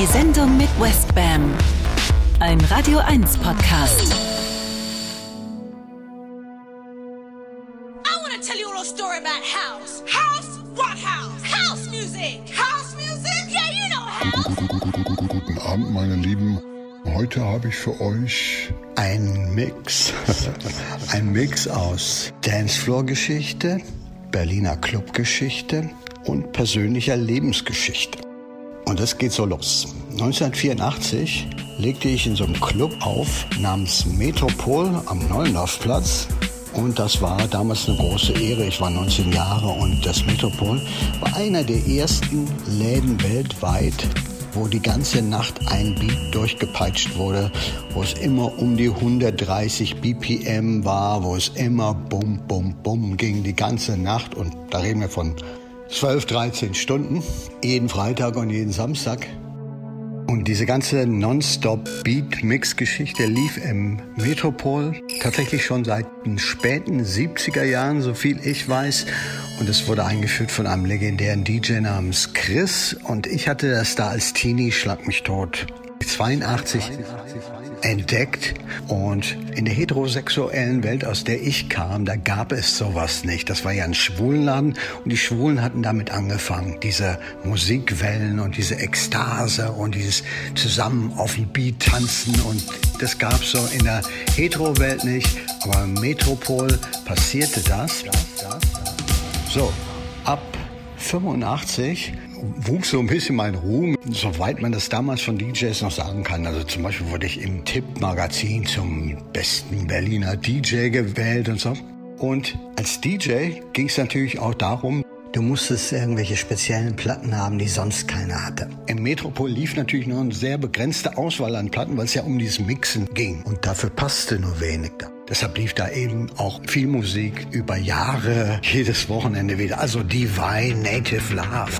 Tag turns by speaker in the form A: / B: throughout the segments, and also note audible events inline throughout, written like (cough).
A: Die Sendung mit Westbam. Ein Radio 1 Podcast.
B: I want to tell you a little story about house. House? What house? House music. House music? Yeah, you know house.
C: Guten Abend, meine Lieben. Heute habe ich für euch
D: Ein Mix. (laughs) Ein Mix aus Dancefloor-Geschichte, Berliner Clubgeschichte und persönlicher Lebensgeschichte. Und das geht so los. 1984 legte ich in so einem Club auf namens Metropol am Neulaufplatz. Und das war damals eine große Ehre. Ich war 19 Jahre und das Metropol war einer der ersten Läden weltweit, wo die ganze Nacht ein Beat durchgepeitscht wurde, wo es immer um die 130 BPM war, wo es immer bum, bum, bum ging die ganze Nacht. Und da reden wir von 12, 13 Stunden, jeden Freitag und jeden Samstag. Und diese ganze Non-Stop-Beat-Mix-Geschichte lief im Metropol tatsächlich schon seit den späten 70er Jahren, so viel ich weiß. Und es wurde eingeführt von einem legendären DJ namens Chris. Und ich hatte das da als Teenie, schlag mich tot, 82 entdeckt. Und in der heterosexuellen Welt, aus der ich kam, da gab es sowas nicht. Das war ja ein Schwulenladen und die Schwulen hatten damit angefangen. Diese Musikwellen und diese Ekstase und dieses zusammen auf dem Beat tanzen und das gab es so in der Hetero-Welt nicht. Aber im Metropol passierte das. So, ab 85 wuchs so ein bisschen mein Ruhm, soweit man das damals von DJs noch sagen kann. Also zum Beispiel wurde ich im Tipp-Magazin zum besten Berliner DJ gewählt und so. Und als DJ ging es natürlich auch darum, Du musstest irgendwelche speziellen Platten haben, die sonst keiner hatte. Im Metropol lief natürlich nur eine sehr begrenzte Auswahl an Platten, weil es ja um dieses Mixen ging. Und dafür passte nur wenig da. Deshalb lief da eben auch viel Musik über Jahre, jedes Wochenende wieder. Also Divine, Native Love.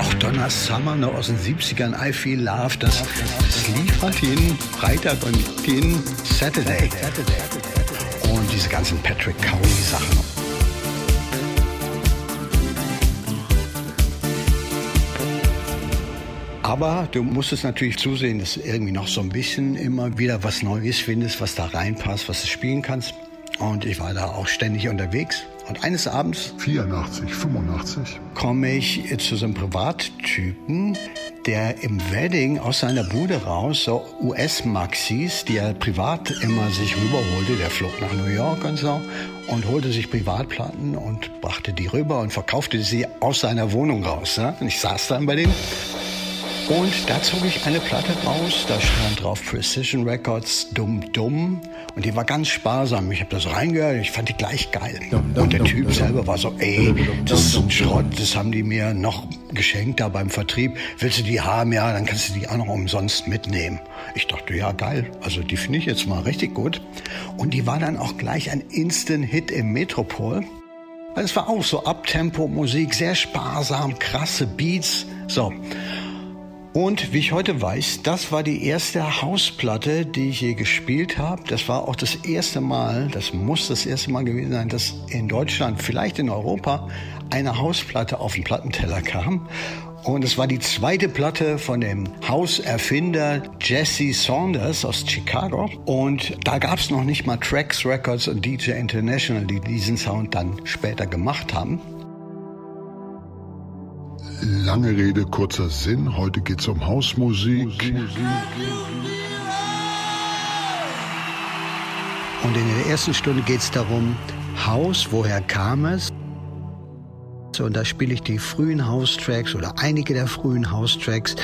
D: Auch Donna Summer noch aus den 70ern, I Feel Love, das, das lief halt jeden Freitag und jeden Saturday. Und diese ganzen Patrick Cowley Aber du musstest natürlich zusehen, dass du irgendwie noch so ein bisschen immer wieder was Neues findest, was da reinpasst, was du spielen kannst. Und ich war da auch ständig unterwegs. Und eines Abends
C: 84, 85.
D: komme ich zu so einem Privattypen, der im Wedding aus seiner Bude raus so US-Maxis, die er privat immer sich rüberholte, der flog nach New York und so, und holte sich Privatplatten und brachte die rüber und verkaufte sie aus seiner Wohnung raus. Ja? Und ich saß dann bei dem und da zog ich eine Platte raus, da stand drauf Precision Records Dumm Dumm und die war ganz sparsam. Ich habe das reingehört, ich fand die gleich geil. Und der Typ selber war so, ey, das ist ein Schrott, das haben die mir noch geschenkt da beim Vertrieb. Willst du die haben? Ja, dann kannst du die auch noch umsonst mitnehmen. Ich dachte, ja, geil. Also die finde ich jetzt mal richtig gut. Und die war dann auch gleich ein Instant-Hit im Metropol. Weil es war auch so Abtempo-Musik, sehr sparsam, krasse Beats. So. Und wie ich heute weiß, das war die erste Hausplatte, die ich je gespielt habe. Das war auch das erste Mal, das muss das erste Mal gewesen sein, dass in Deutschland, vielleicht in Europa, eine Hausplatte auf den Plattenteller kam. Und es war die zweite Platte von dem Hauserfinder Jesse Saunders aus Chicago. Und da gab es noch nicht mal Trax Records und DJ International, die diesen Sound dann später gemacht haben.
C: Lange Rede, kurzer Sinn. Heute geht's um Hausmusik.
D: Und in der ersten Stunde geht es darum, Haus, woher kam es? Und da spiele ich die frühen House-Tracks oder einige der frühen House-Tracks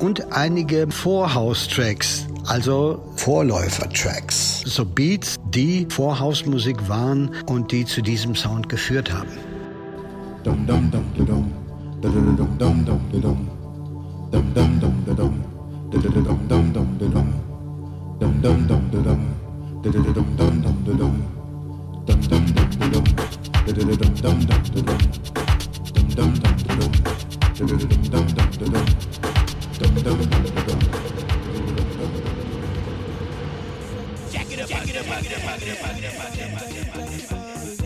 D: und einige Vorhouse-Tracks, also Vorläufer-Tracks. So Beats, die vor Hausmusik waren und die zu diesem Sound geführt haben.
E: dum dum dum
B: Jack it up, jack it up, jack it up, jack it up, jack it up, jack it up, jack it up.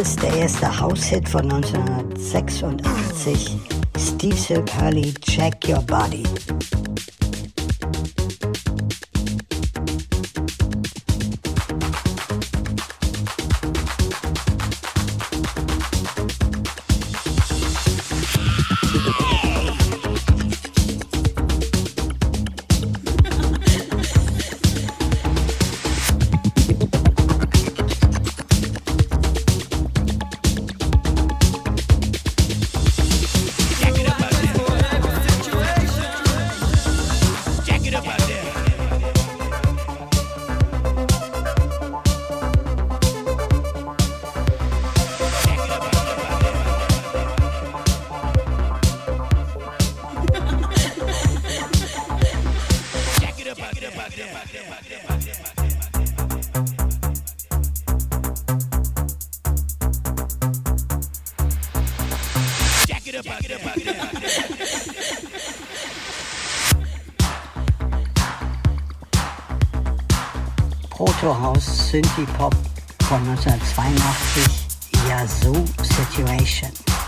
C: ist der erste House-Hit von 1986, Steve Silk Hurley, Check Your Body. Synthie-Pop von 1982, Yazoo Situation.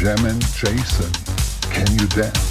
C: Jamin Jason, Can You Dance?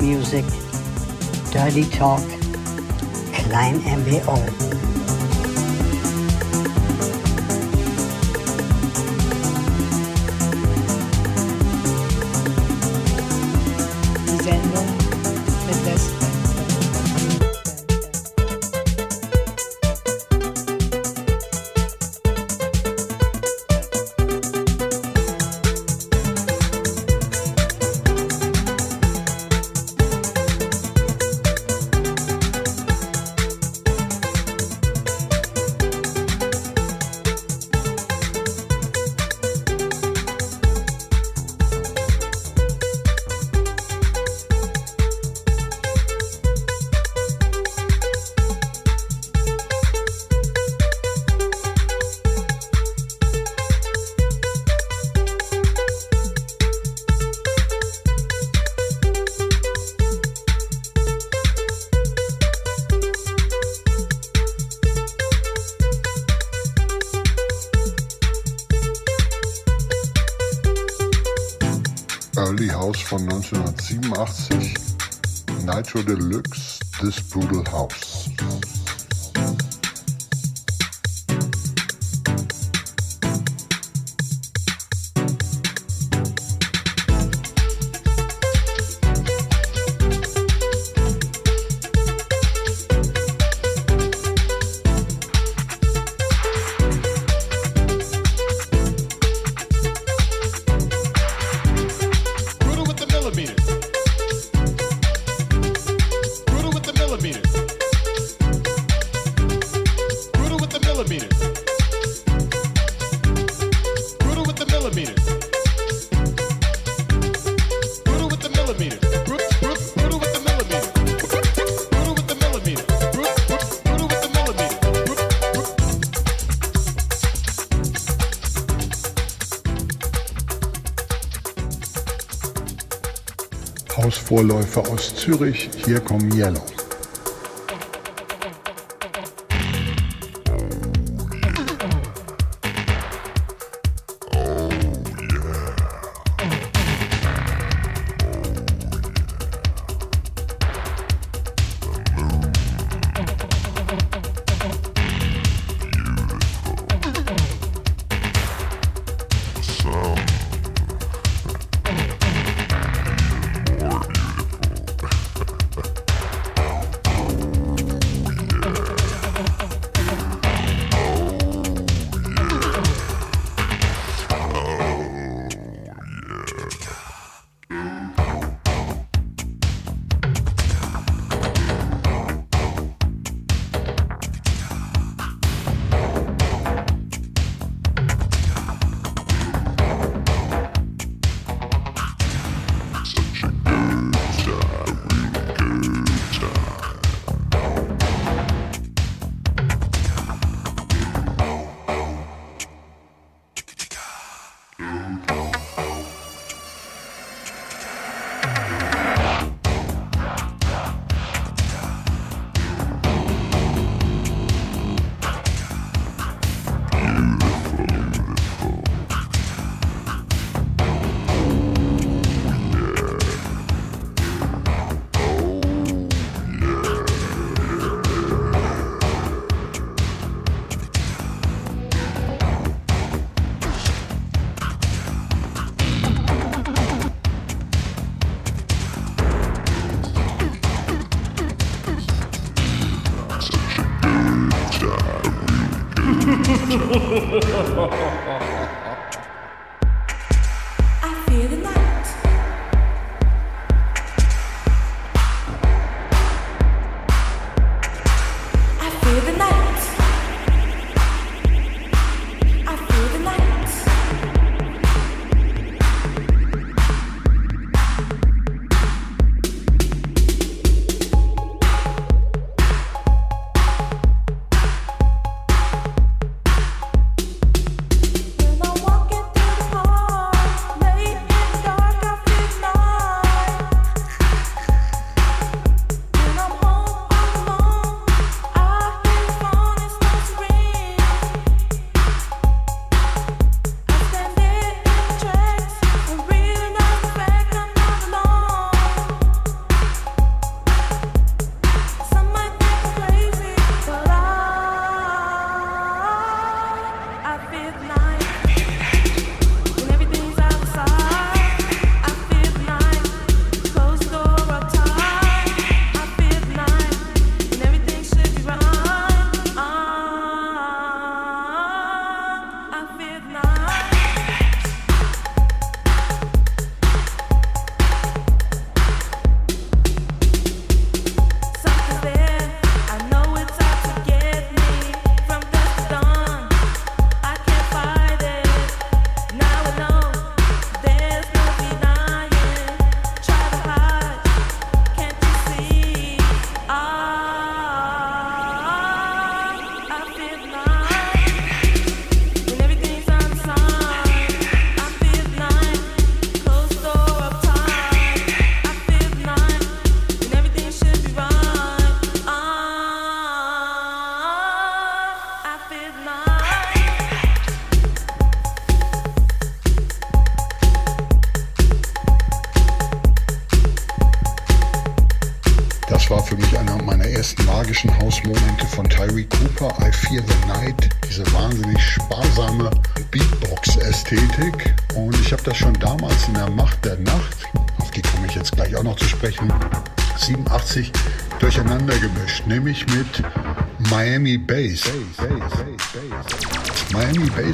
C: Music, Dirty Talk, Klein MBO. von 1987, Nitro Deluxe, This Brutal House. Vorläufer aus Zürich. Hier kommen Yellow.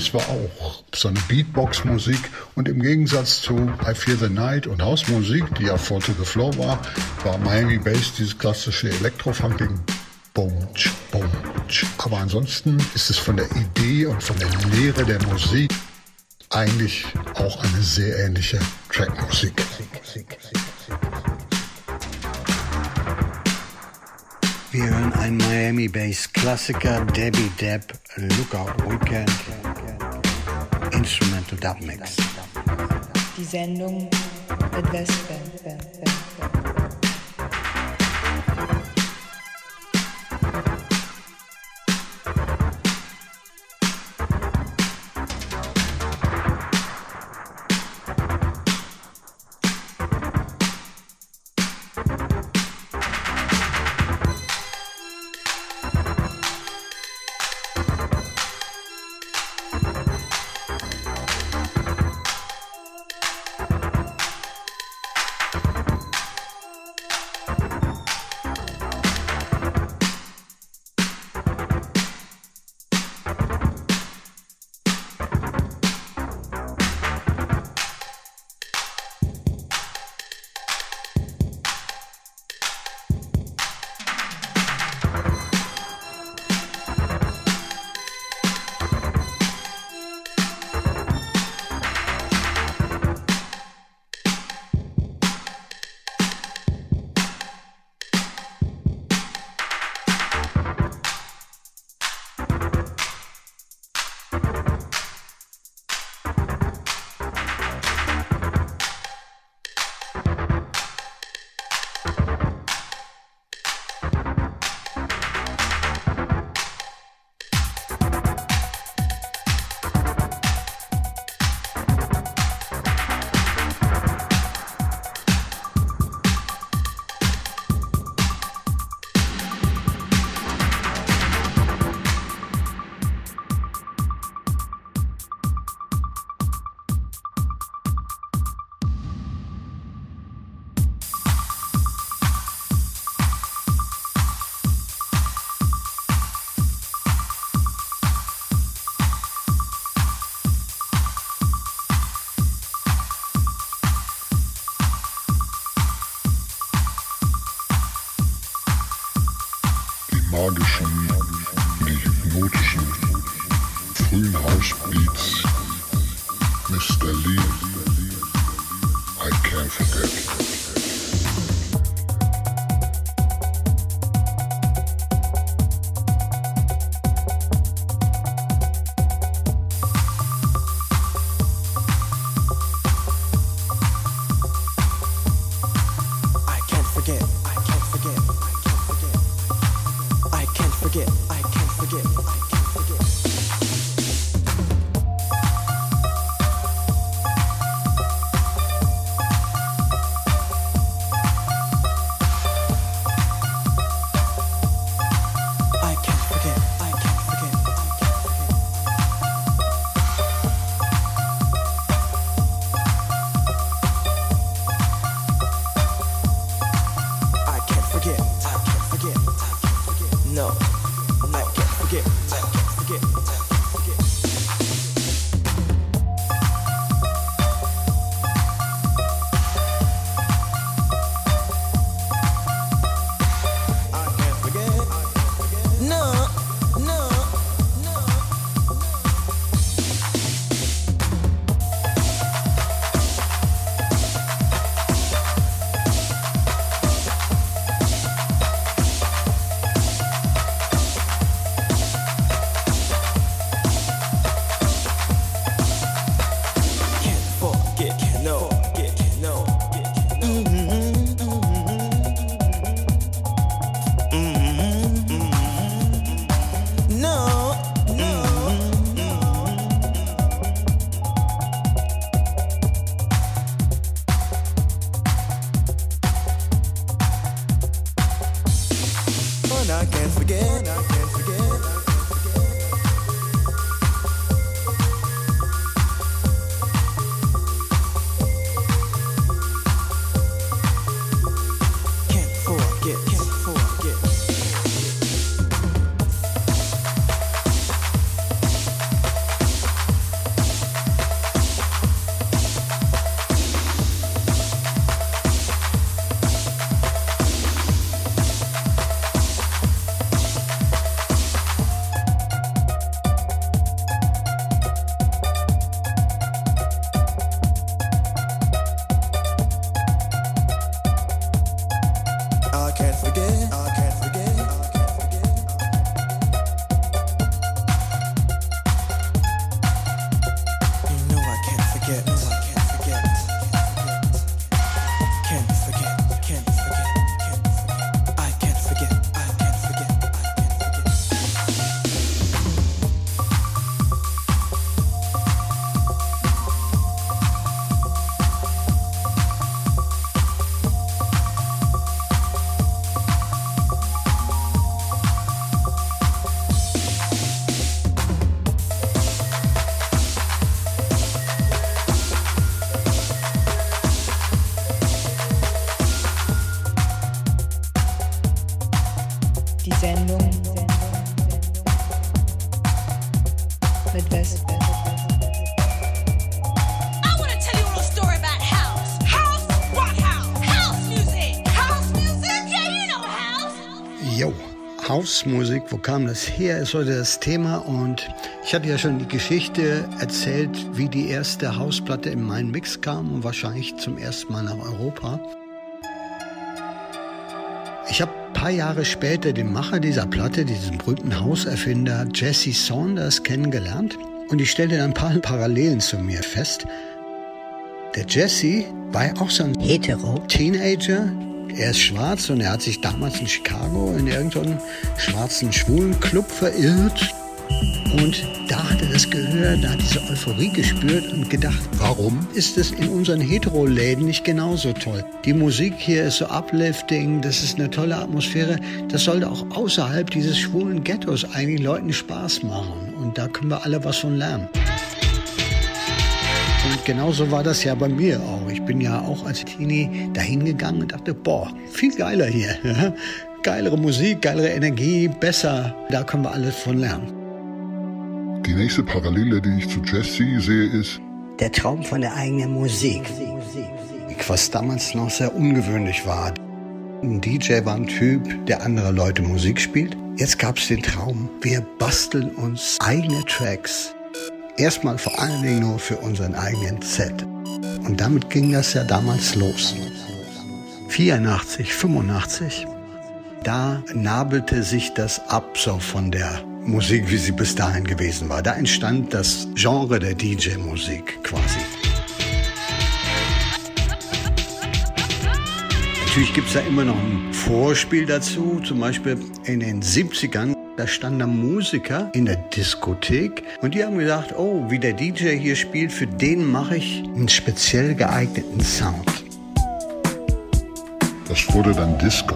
C: Bass war auch so eine Beatbox-Musik und im Gegensatz zu I Fear the Night und Hausmusik, die ja Fall to the Floor war, war Miami Bass dieses klassische Elektrofunking. Bumtsch, bumtsch. Aber ansonsten ist es von der Idee und von der Lehre der Musik eigentlich auch eine sehr ähnliche Trackmusik.
D: Wir hören ein Miami Bass Klassiker, Debbie Deb, Lookout Weekend, Instrumental Dub Mix.
F: Die Sendung mit Westband.
D: Hausmusik, wo kam das her, ist heute das Thema und ich hatte ja schon die Geschichte erzählt, wie die erste Hausplatte in meinen Mix kam und wahrscheinlich zum ersten Mal nach Europa. Ich habe ein paar Jahre später den Macher dieser Platte, diesen berühmten Hauserfinder Jesse Saunders kennengelernt und ich stellte dann ein paar Parallelen zu mir fest. Der Jesse war auch so ein
G: Hetero.
D: Teenager. Er ist schwarz und er hat sich damals in Chicago in irgendeinem schwarzen Schwulenclub verirrt. Und da hat er das gehört, da hat diese Euphorie gespürt und gedacht, warum ist es in unseren Hetero-Läden nicht genauso toll? Die Musik hier ist so uplifting, das ist eine tolle Atmosphäre. Das sollte auch außerhalb dieses schwulen Ghettos eigentlich Leuten Spaß machen. Und da können wir alle was von lernen. Und genauso war das ja bei mir auch. Ich bin ja auch als Teenie dahin gegangen und dachte, boah, viel geiler hier. (laughs) ja. Geilere Musik, geilere Energie, besser. Da können wir alles von lernen.
C: Die nächste Parallele, die ich zu Jesse sehe, ist,
G: Der Traum von der eigenen Musik.
D: Was damals noch sehr ungewöhnlich war. Ein DJ war ein Typ, der andere Leute Musik spielt. Jetzt gab es den Traum, wir basteln uns eigene Tracks. Erstmal vor allen Dingen nur für unseren eigenen Set. Und damit ging das ja damals los. 84, 85. Da nabelte sich das ab so von der Musik, wie sie bis dahin gewesen war. Da entstand das Genre der DJ-Musik quasi. Natürlich gibt es da immer noch ein Vorspiel dazu, zum Beispiel in den 70ern. Da standen Musiker in der Diskothek und die haben gesagt, oh, wie der DJ hier spielt, für den mache ich einen speziell geeigneten Sound.
C: das wurde dann Disco.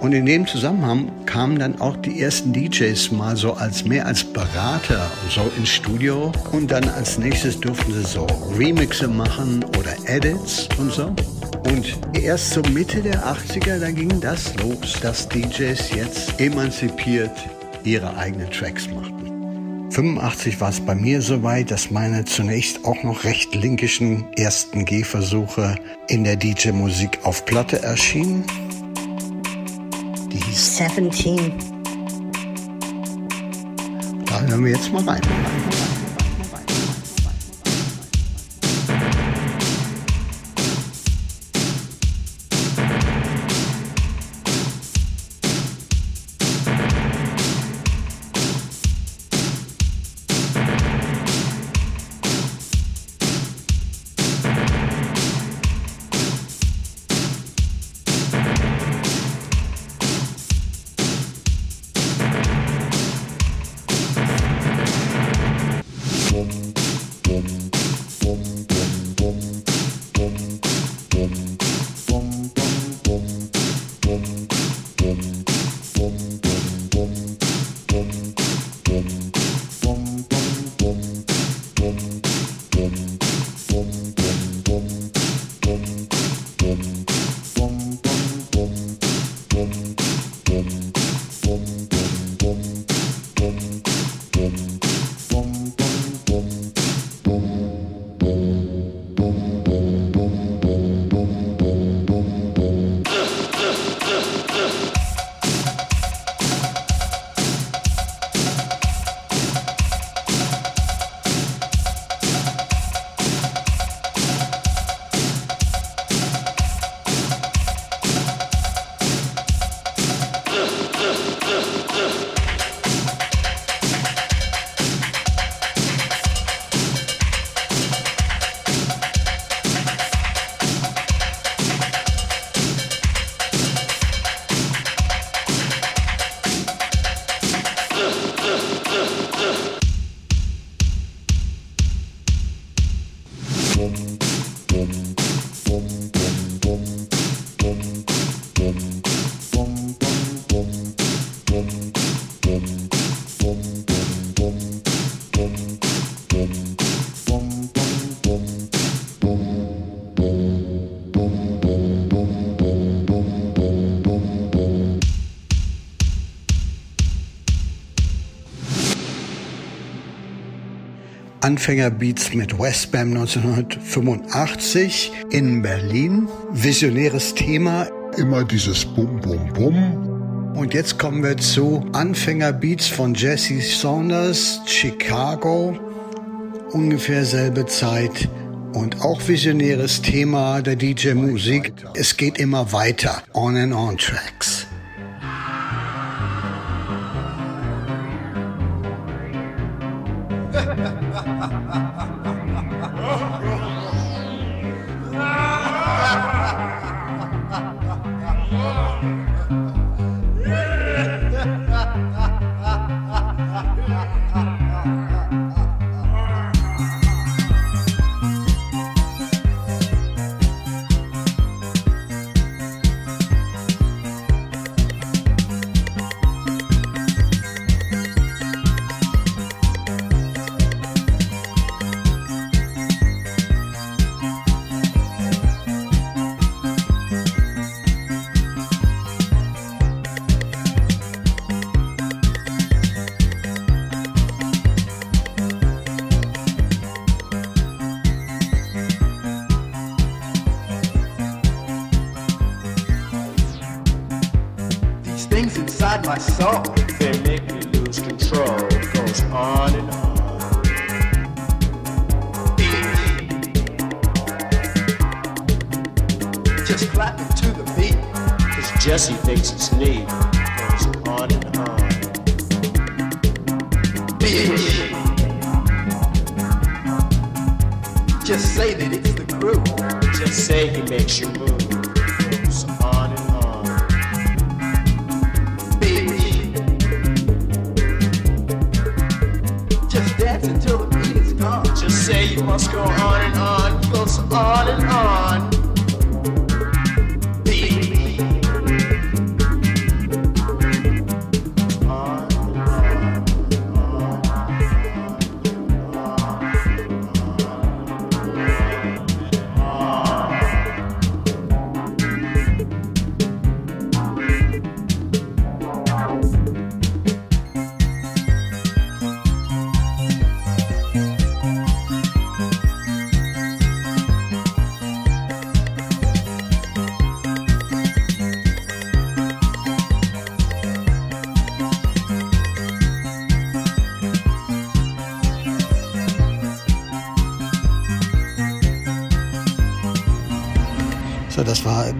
D: Und in dem Zusammenhang kamen dann auch die ersten DJs mal so als mehr als Berater so ins Studio und dann als nächstes durften sie so Remixe machen oder Edits und so. Und erst so Mitte der 80er, da ging das los, dass DJs jetzt emanzipiert ihre eigenen Tracks machten. 85 war es bei mir soweit, dass meine zunächst auch noch recht linkischen ersten Gehversuche in der DJ-Musik auf Platte erschienen. Die hieß
G: 17.
D: Da hören wir jetzt mal rein. Anfängerbeats mit Westbam 1985 in Berlin. Visionäres Thema.
C: Immer dieses Bum, Bum, Bum.
D: Und jetzt kommen wir zu Anfängerbeats von Jesse Saunders, Chicago. Ungefähr selbe Zeit. Und auch visionäres Thema der DJ-Musik. Es geht immer weiter. On and on Tracks.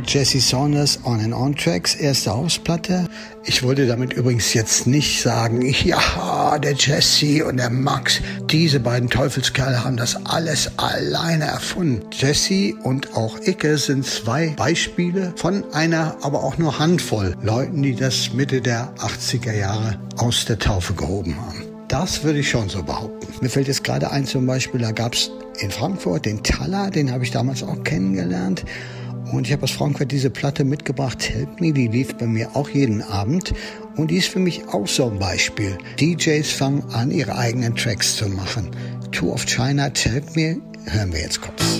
H: Jesse
D: Saunders On and On Tracks, erste Hausplatte. Ich wollte damit übrigens jetzt nicht sagen, ja, der Jesse und der Max, diese beiden Teufelskerle haben das alles alleine erfunden. Jesse und auch Icke sind zwei Beispiele von einer, aber auch nur Handvoll Leuten, die das Mitte der 80er Jahre aus der Taufe gehoben haben. Das würde ich schon so behaupten. Mir fällt jetzt gerade ein zum Beispiel, da gab's in Frankfurt den Taller, den habe ich damals auch kennengelernt. Und ich habe aus Frankfurt diese Platte mitgebracht, Help Me, die lief bei mir auch jeden Abend. Und die ist für mich auch so ein Beispiel. DJs fangen an, ihre eigenen Tracks zu machen. Two of China, Help Me, hören wir jetzt kurz.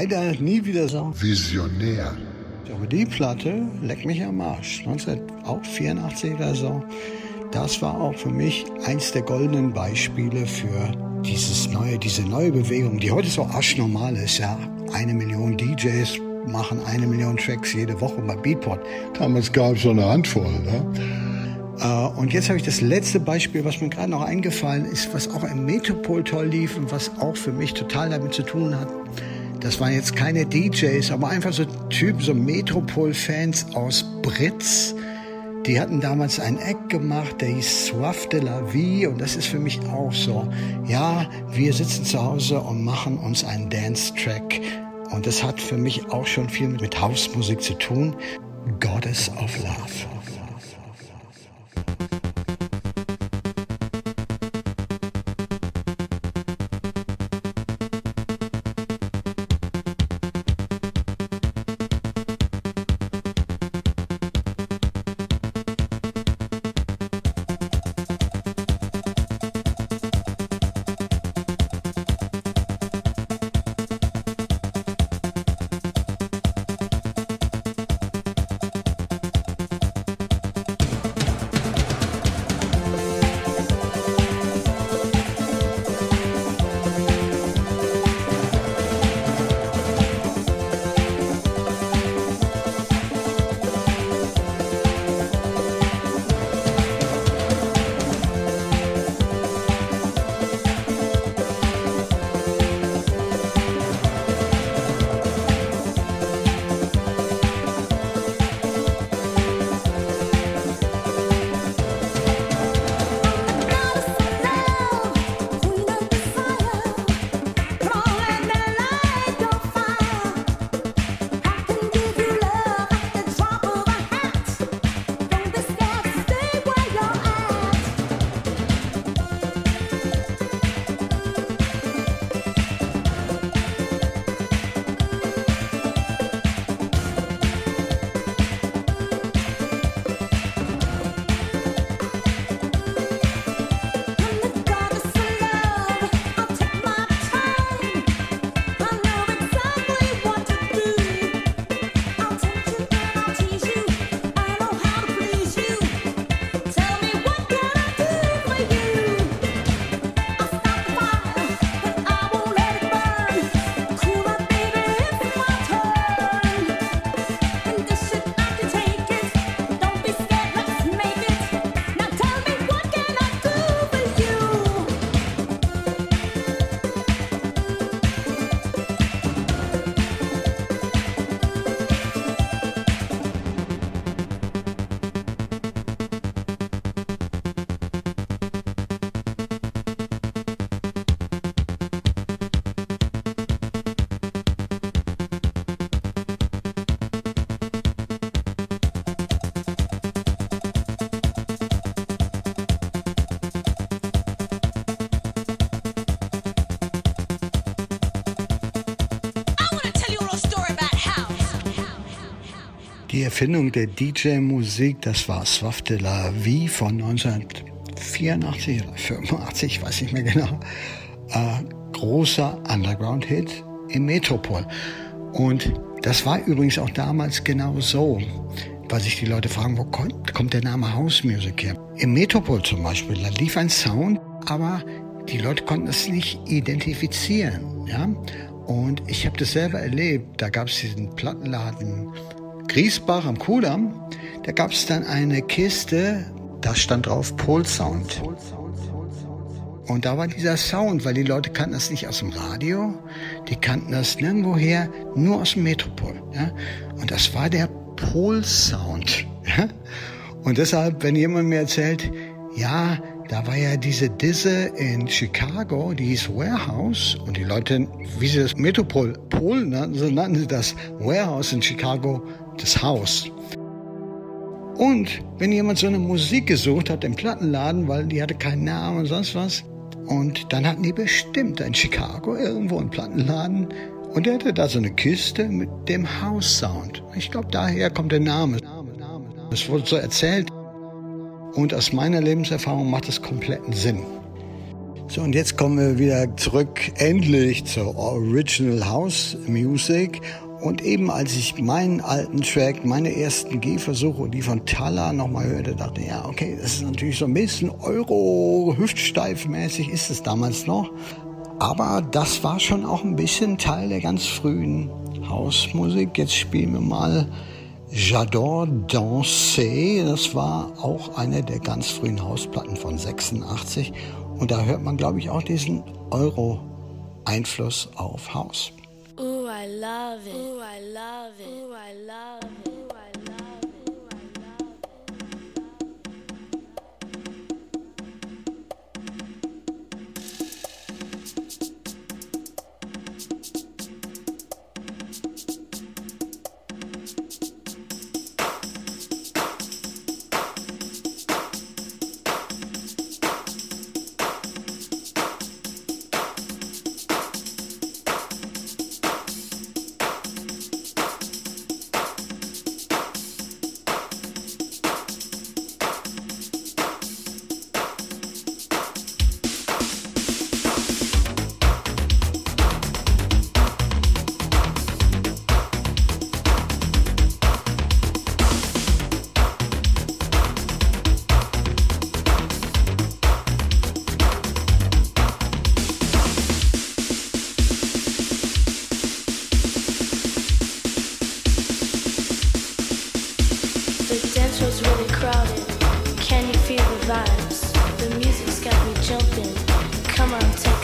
D: Leider nie wieder so.
C: Visionär.
D: Aber die Platte leckt mich am Arsch. 1984 oder so. Das war auch für mich eins der goldenen Beispiele für dieses neue, diese neue Bewegung, die heute so arschnormal ist, ja. Eine Million DJs machen eine Million Tracks jede Woche bei Beatport.
C: Damals gab es so eine Handvoll. Ne?
D: Äh, und jetzt habe ich das letzte Beispiel, was mir gerade noch eingefallen ist, was auch im Metropol toll lief und was auch für mich total damit zu tun hat. Das waren jetzt keine DJs, aber einfach so Typen, so Metropol-Fans aus Britz. Die hatten damals ein Eck gemacht, der hieß Soif de la Vie und das ist für mich auch so. Ja, wir sitzen zu Hause und machen uns einen Dance-Track und das hat für mich auch schon viel mit Hausmusik zu tun. Goddess of Love. Erfindung der DJ-Musik, das war Soif de la Vie von 1984 oder 85, weiß nicht mehr genau. Äh, großer Underground-Hit im Metropol. Und das war übrigens auch damals genau so, weil sich die Leute fragen, wo kommt, kommt der Name House Music her? Im Metropol zum Beispiel, da lief ein Sound, aber die Leute konnten es nicht identifizieren. Ja? Und ich habe das selber erlebt. Da gab es diesen Plattenladen Griesbach am Kudamm, da gab es dann eine Kiste, da stand drauf Pol Sound. Und da war dieser Sound, weil die Leute kannten das nicht aus dem Radio, die kannten das nirgendwoher, nur aus dem Metropol. Ja? Und das war der Pol Sound. Ja? Und deshalb, wenn jemand mir erzählt, ja, da war ja diese Disse in Chicago, die hieß Warehouse und die Leute, wie sie das Metropol Pol nannten, so nannten sie das Warehouse in Chicago das Haus. Und wenn jemand so eine Musik gesucht hat im Plattenladen, weil die hatte keinen Namen und sonst was, und dann hatten die bestimmt in Chicago irgendwo einen Plattenladen und er hatte da so eine Kiste mit dem House-Sound. Ich glaube, daher kommt der Name. Es wurde so erzählt und aus meiner Lebenserfahrung macht es kompletten Sinn. So, und jetzt kommen wir wieder zurück endlich zur Original House Music und eben als ich meinen alten Track, meine ersten Gehversuche, die von Tala nochmal hörte, dachte ich, ja, okay, das ist natürlich so ein bisschen Euro-Hüftsteif-mäßig ist es damals noch. Aber das war schon auch ein bisschen Teil der ganz frühen Hausmusik. Jetzt spielen wir mal J'adore danser. Das war auch eine der ganz frühen Hausplatten von 86. Und da hört man, glaube ich, auch diesen Euro-Einfluss auf Haus.
I: Ooh, I love it. Ooh, I love it. Ooh, I love it.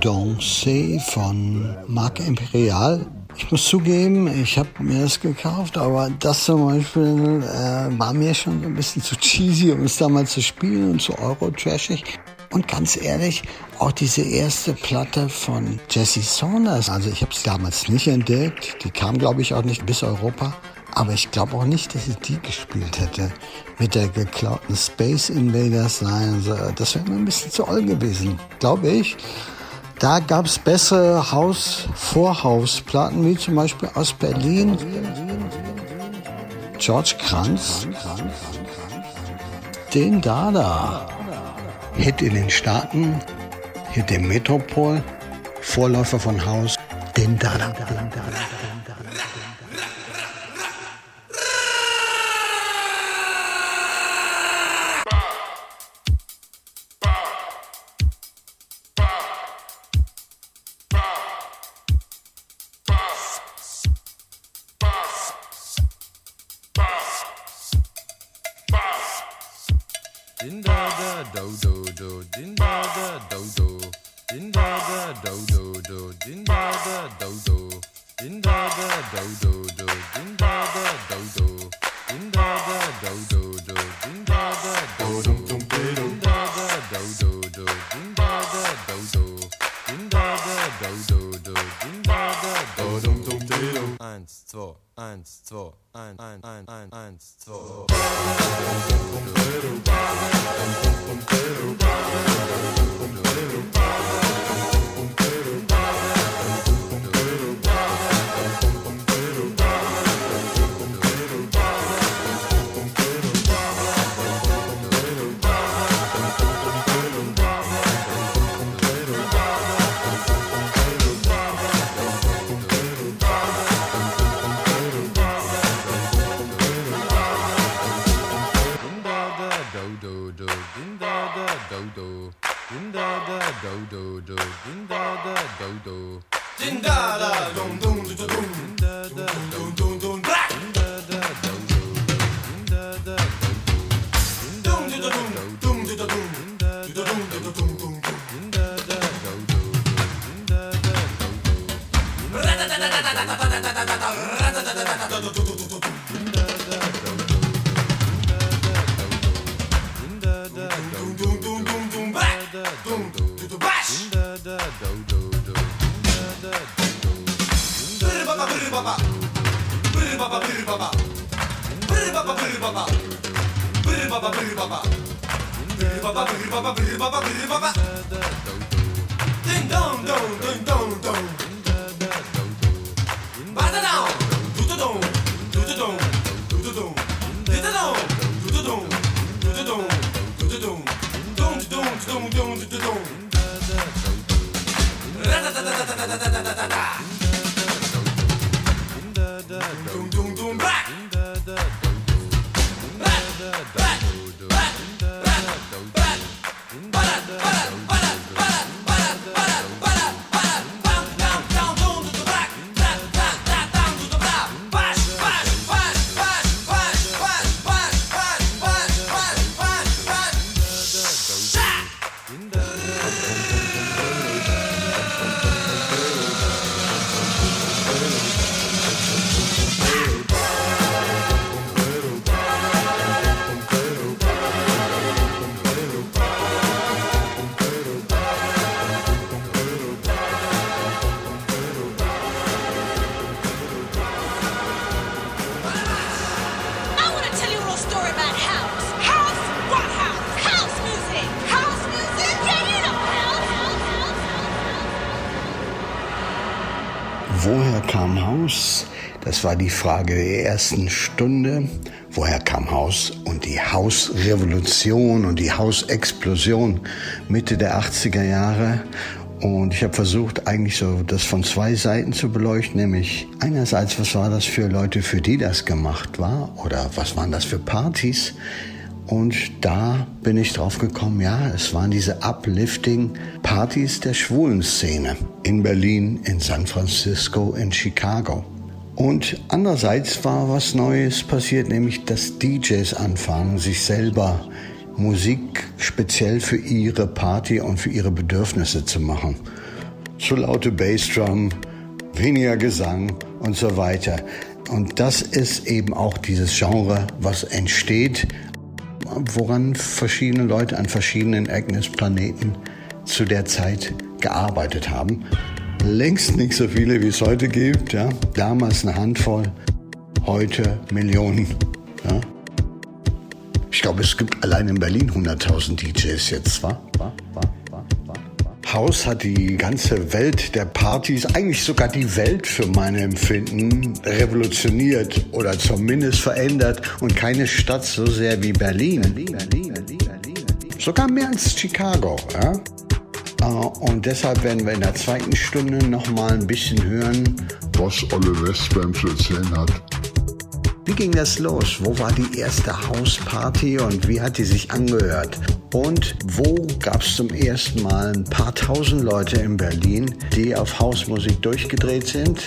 D: Dansé von Marc Imperial. Ich muss zugeben, ich habe mir das gekauft, aber das zum Beispiel äh, war mir schon ein bisschen zu cheesy, um es damals zu spielen und zu euro-trashig. Und ganz ehrlich, auch diese erste Platte von Jesse Saunders, also ich habe sie damals nicht entdeckt, die kam glaube ich auch nicht bis Europa, aber ich glaube auch nicht, dass ich die gespielt hätte mit der geklauten Space Invaders. Nein, also das wäre mir ein bisschen zu all gewesen, glaube ich. Da gab es bessere Haus-Vorhausplatten, wie zum Beispiel aus Berlin. George Kranz, den Dada. Hit in den Staaten, Hit im Metropol, Vorläufer von Haus, den Dada. Den Dada. Die Frage der ersten Stunde. Woher kam Haus? Und die Hausrevolution und die Hausexplosion Mitte der 80er Jahre. Und ich habe versucht, eigentlich so das von zwei Seiten zu beleuchten, nämlich einerseits, was war das für Leute, für die das gemacht war, oder was waren das für Partys? Und da bin ich drauf gekommen, ja, es waren diese Uplifting-Partys der schwulen Szene in Berlin, in San Francisco, in Chicago. Und andererseits war was Neues passiert, nämlich dass DJs anfangen, sich selber Musik speziell für ihre Party und für ihre Bedürfnisse zu machen. zu laute Bassdrum, weniger Gesang und so weiter. Und das ist eben auch dieses Genre, was entsteht, woran verschiedene Leute an verschiedenen Ecken des Planeten zu der Zeit gearbeitet haben. Längst nicht so viele, wie es heute gibt. Ja? Damals eine Handvoll, heute Millionen. Ja? Ich glaube, es gibt allein in Berlin 100.000 DJs jetzt, wa? House hat die ganze Welt der Partys, eigentlich sogar die Welt für mein Empfinden, revolutioniert oder zumindest verändert und keine Stadt so sehr wie Berlin. Berlin, Berlin, Berlin sogar mehr als Chicago. Ja? Äh, und deshalb werden wir in der zweiten Stunde noch mal ein bisschen hören,
C: was Olle Westbam zu erzählen hat.
D: Wie ging das los? Wo war die erste Hausparty und wie hat die sich angehört? Und wo gab es zum ersten Mal ein paar tausend Leute in Berlin, die auf Hausmusik durchgedreht sind?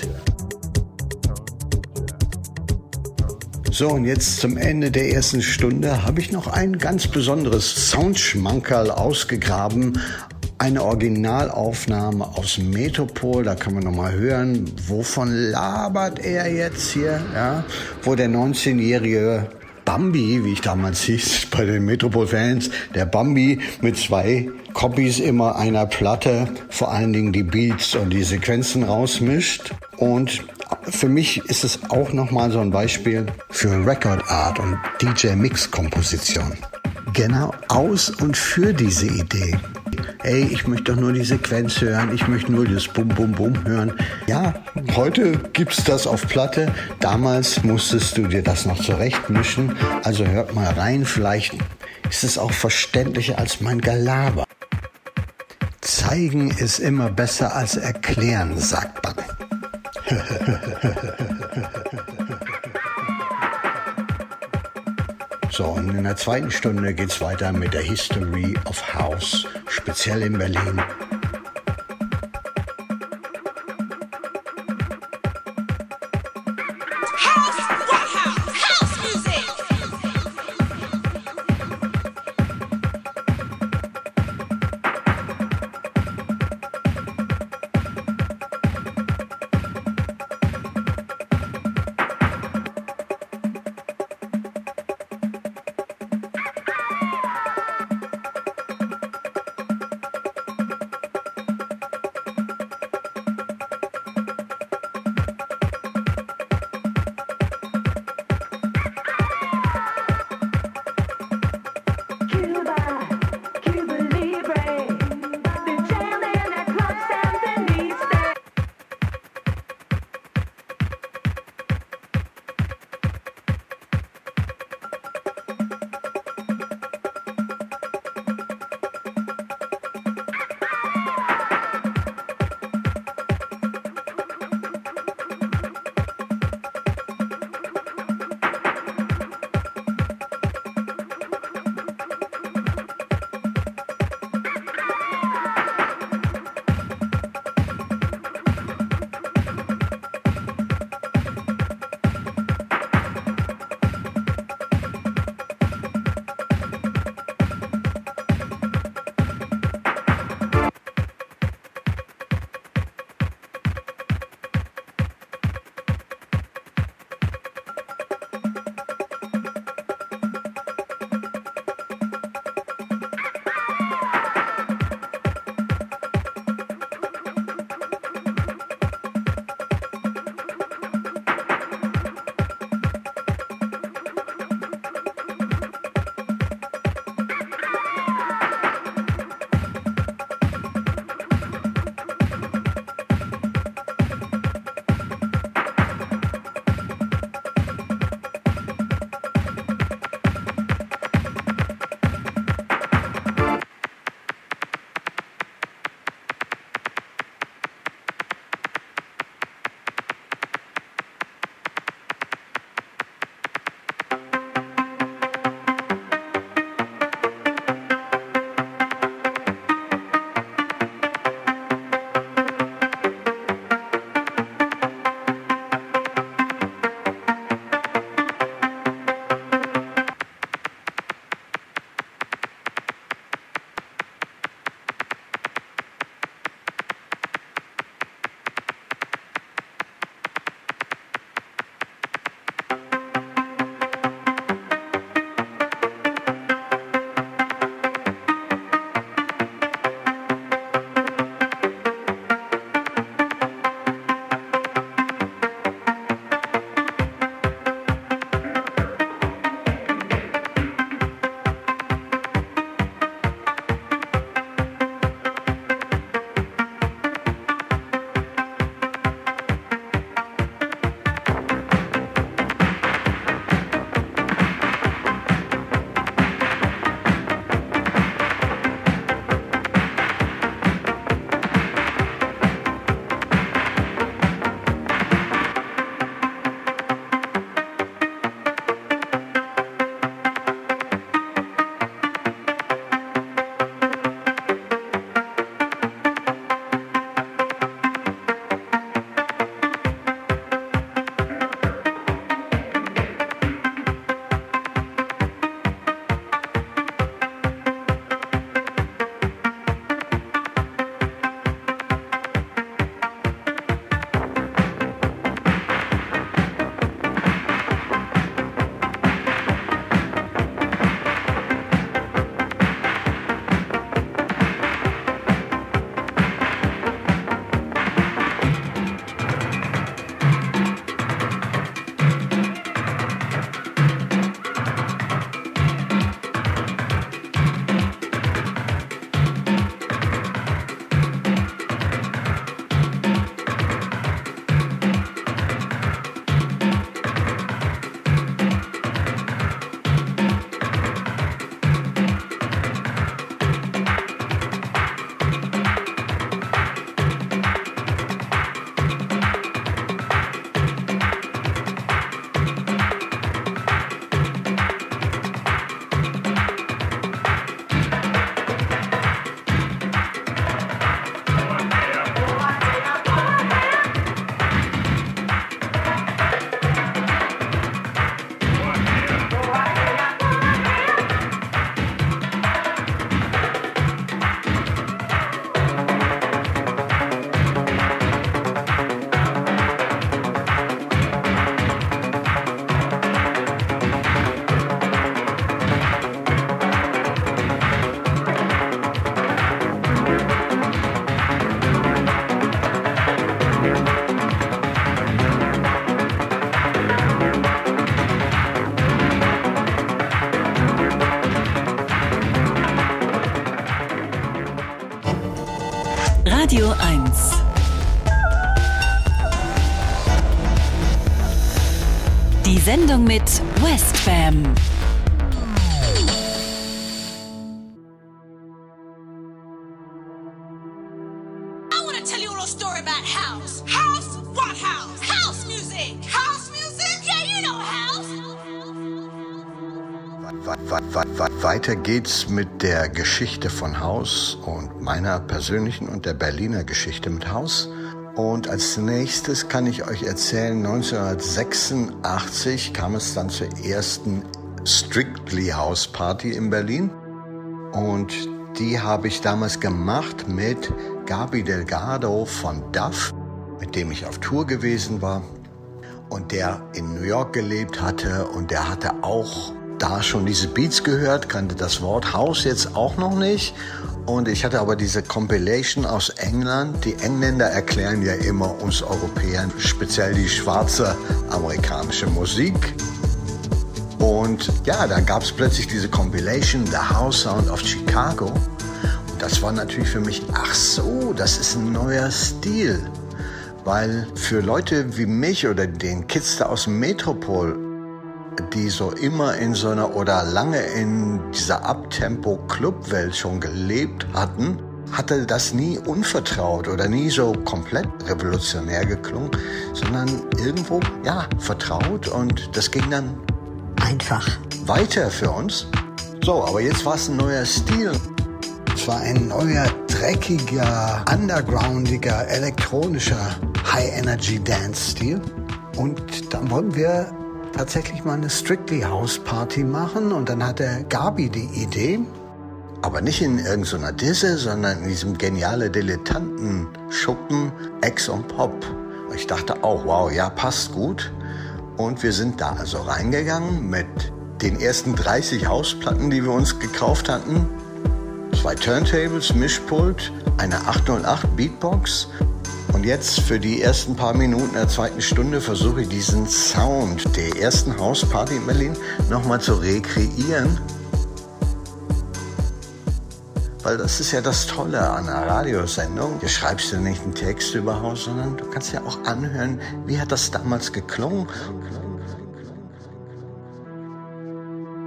D: So, und jetzt zum Ende der ersten Stunde habe ich noch ein ganz besonderes Soundschmankerl ausgegraben eine Originalaufnahme aus Metropol, da kann man nochmal hören, wovon labert er jetzt hier, ja, wo der 19-jährige Bambi, wie ich damals (laughs) hieß bei den Metropol-Fans, der Bambi mit zwei Copies immer einer Platte, vor allen Dingen die Beats und die Sequenzen rausmischt. Und für mich ist es auch nochmal so ein Beispiel für Record Art und DJ Mix Komposition. Genau aus und für diese Idee ey, ich möchte doch nur die Sequenz hören, ich möchte nur das Bum Bum Bum hören. Ja, heute gibt's das auf Platte. Damals musstest du dir das noch zurechtmischen. Also hört mal rein, vielleicht ist es auch verständlicher als mein Galaber. Zeigen ist immer besser als erklären, sagt man. (laughs) So, und in der zweiten Stunde geht es weiter mit der History of House, speziell in Berlin. We- Weiter geht's mit der Geschichte von Haus und meiner persönlichen und der Berliner Geschichte mit Haus. Und als nächstes kann ich euch erzählen, 1986 kam es dann zur ersten Strictly House Party in Berlin. Und die habe ich damals gemacht mit Gabi Delgado von Duff, mit dem ich auf Tour gewesen war und der in New York gelebt hatte und der hatte auch da schon diese Beats gehört, kannte das Wort House jetzt auch noch nicht. Und ich hatte aber diese Compilation aus England. Die Engländer erklären ja immer uns Europäern, speziell die schwarze amerikanische Musik. Und ja, da gab es plötzlich diese Compilation, The House Sound of Chicago. Und das war natürlich für mich, ach so, das ist ein neuer Stil. Weil für Leute wie mich oder den Kids da aus dem Metropol, die so immer in so einer oder lange in dieser Abtempo-Club-Welt schon gelebt hatten, hatte das nie unvertraut oder nie so komplett revolutionär geklungen, sondern irgendwo, ja, vertraut und das ging dann
G: Einfach.
D: weiter für uns. So, aber jetzt war es ein neuer Stil. Es war ein neuer, dreckiger, undergroundiger, elektronischer High-Energy-Dance-Stil. Und dann wollten wir tatsächlich mal eine Strictly House Party machen. Und dann hatte Gabi die Idee, aber nicht in irgendeiner Disse, sondern in diesem geniale Dilettanten-Schuppen Ex und Pop. Ich dachte auch, wow, ja, passt gut. Und wir sind da also reingegangen mit den ersten 30 Hausplatten, die wir uns gekauft hatten. Zwei Turntables, Mischpult, eine 808 Beatbox. Und jetzt für die ersten paar Minuten der zweiten Stunde versuche ich diesen Sound der ersten Hausparty in Berlin nochmal zu rekreieren. Weil das ist ja das Tolle an einer Radiosendung. Du schreibst ja nicht einen Text über Haus, sondern du kannst ja auch anhören, wie hat das damals geklungen.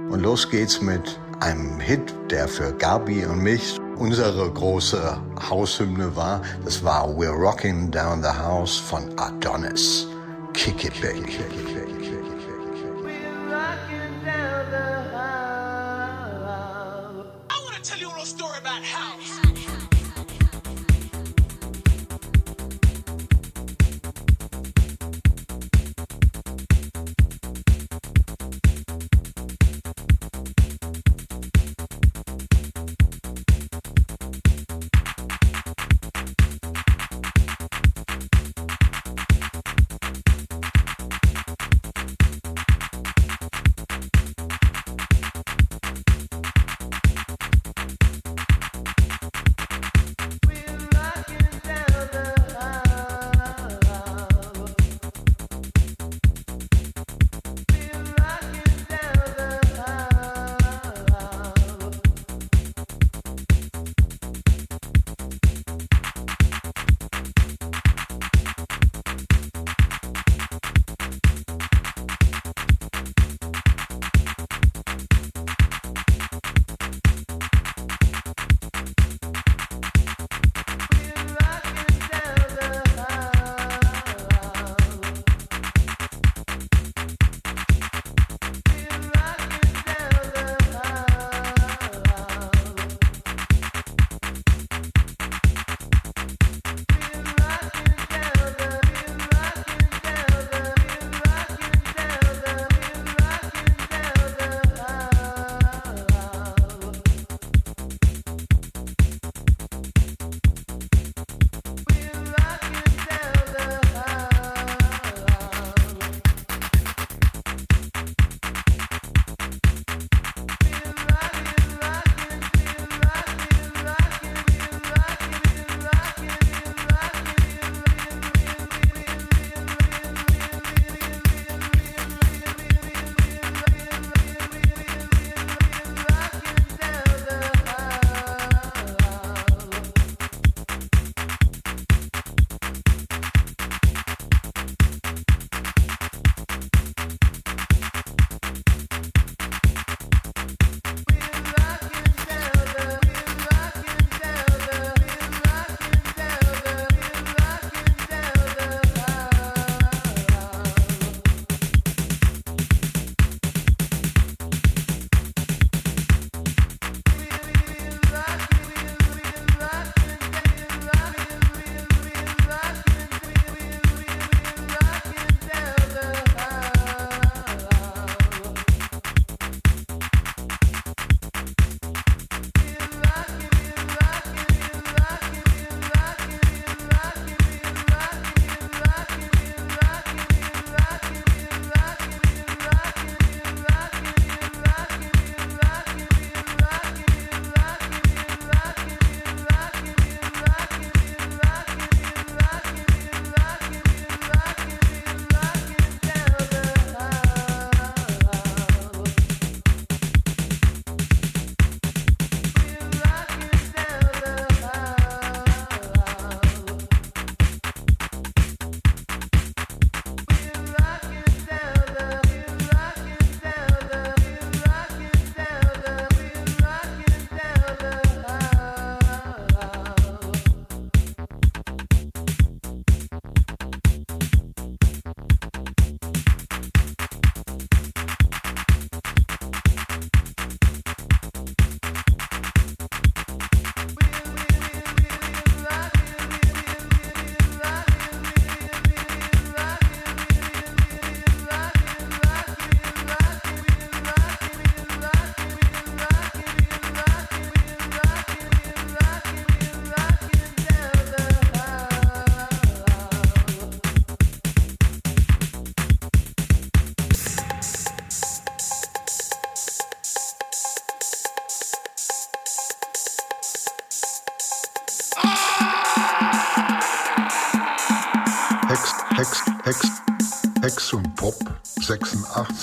D: Und los geht's mit einem Hit, der für Gabi und mich unsere große Haushymne war. Das war We're Rocking Down the House von Adonis. Kick it, baby.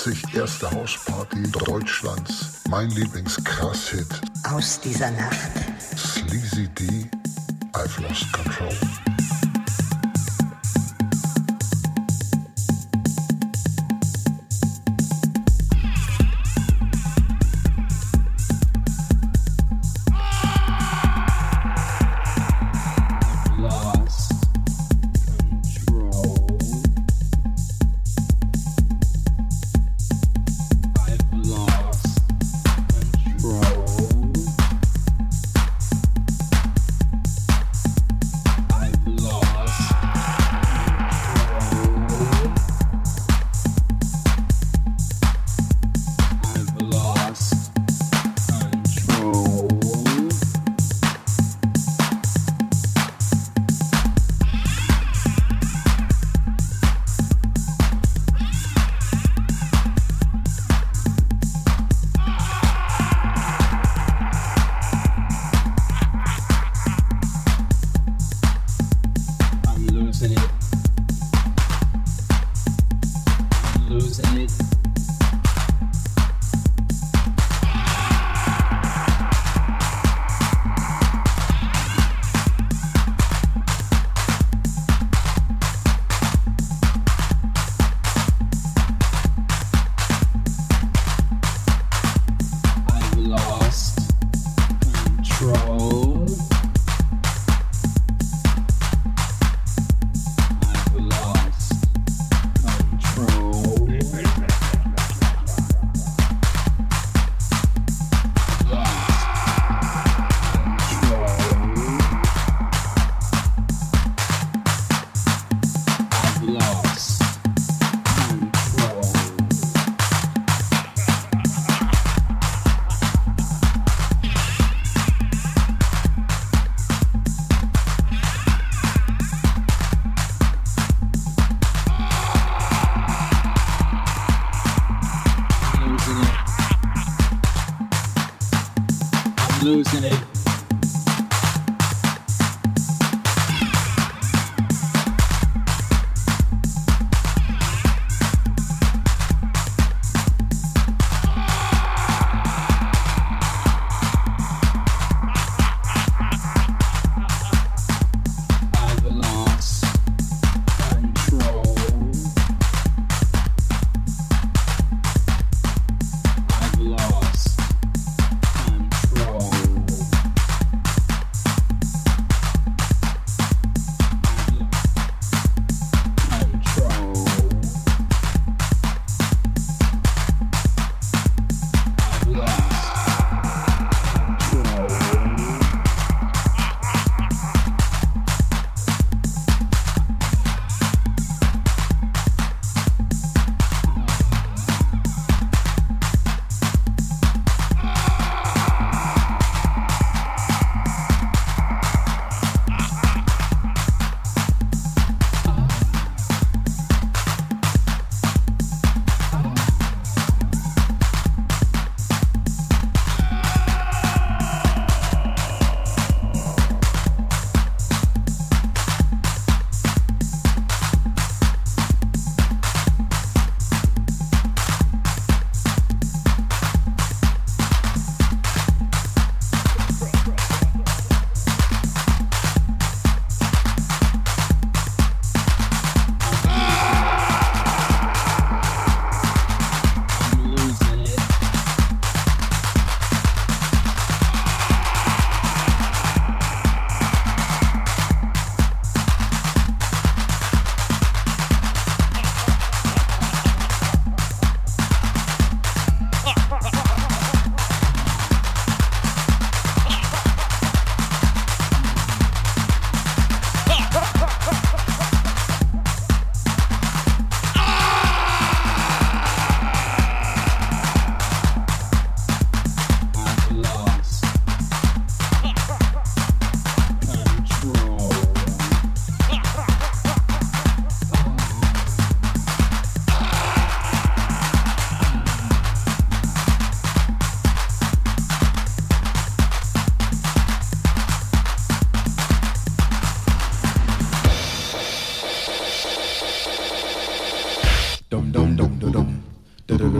J: 1980 erste Hausparty Deutschlands. Mein Lieblings-Krass-Hit.
G: Aus dieser Nacht.
J: Sleazy D. I've lost control.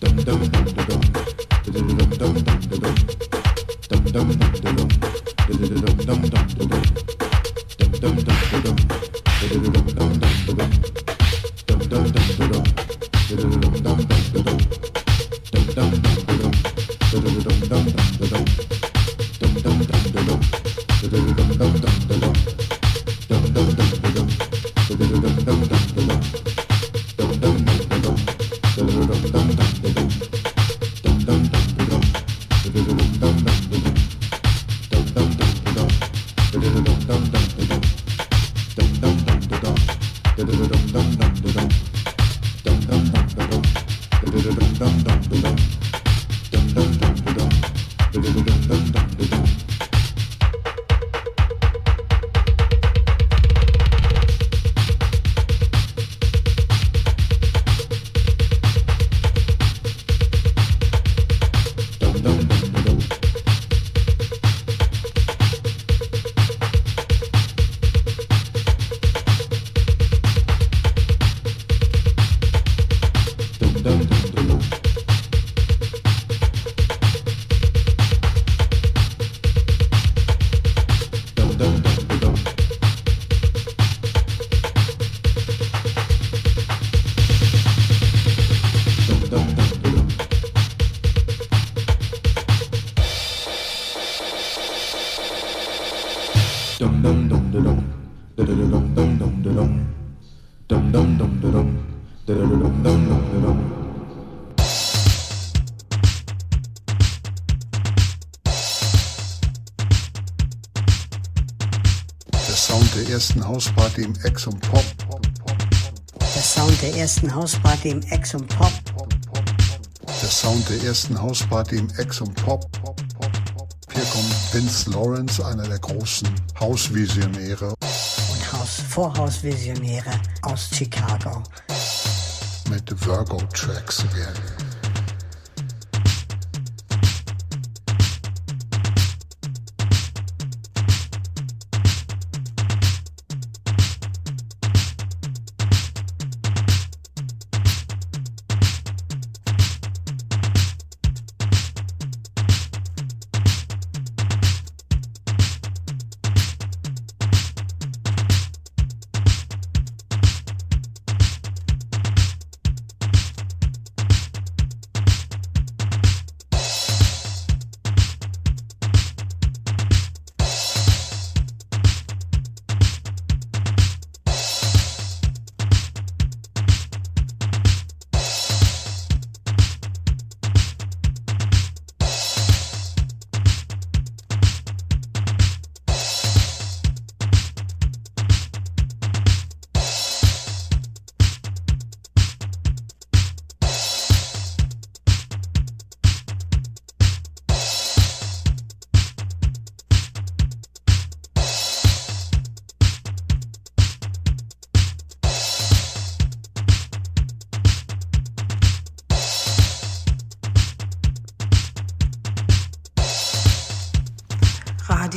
E: dum dum dum dum
C: Hausparty im Ex und Pop.
G: Der Sound der ersten Hausparty im Ex und Pop.
C: Der Sound der ersten Hausparty im Ex und Pop. Hier kommt Vince Lawrence, einer der großen Hausvisionäre
G: Und Haus Vorhausvisionäre aus Chicago.
C: mit Virgo Tracks again.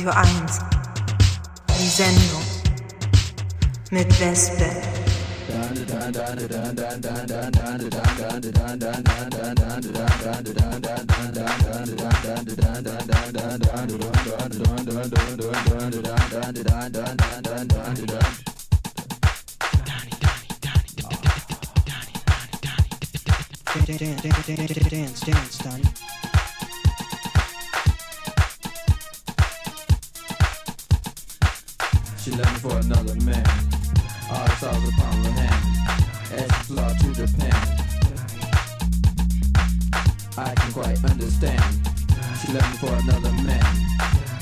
K: Radio 1. Die Sendung mit Wespe.
L: Dance, dance, Donnie.
M: She left me for another man. All I saw was a palm of her hand. Flew to Japan. I can quite understand. She left me for another man.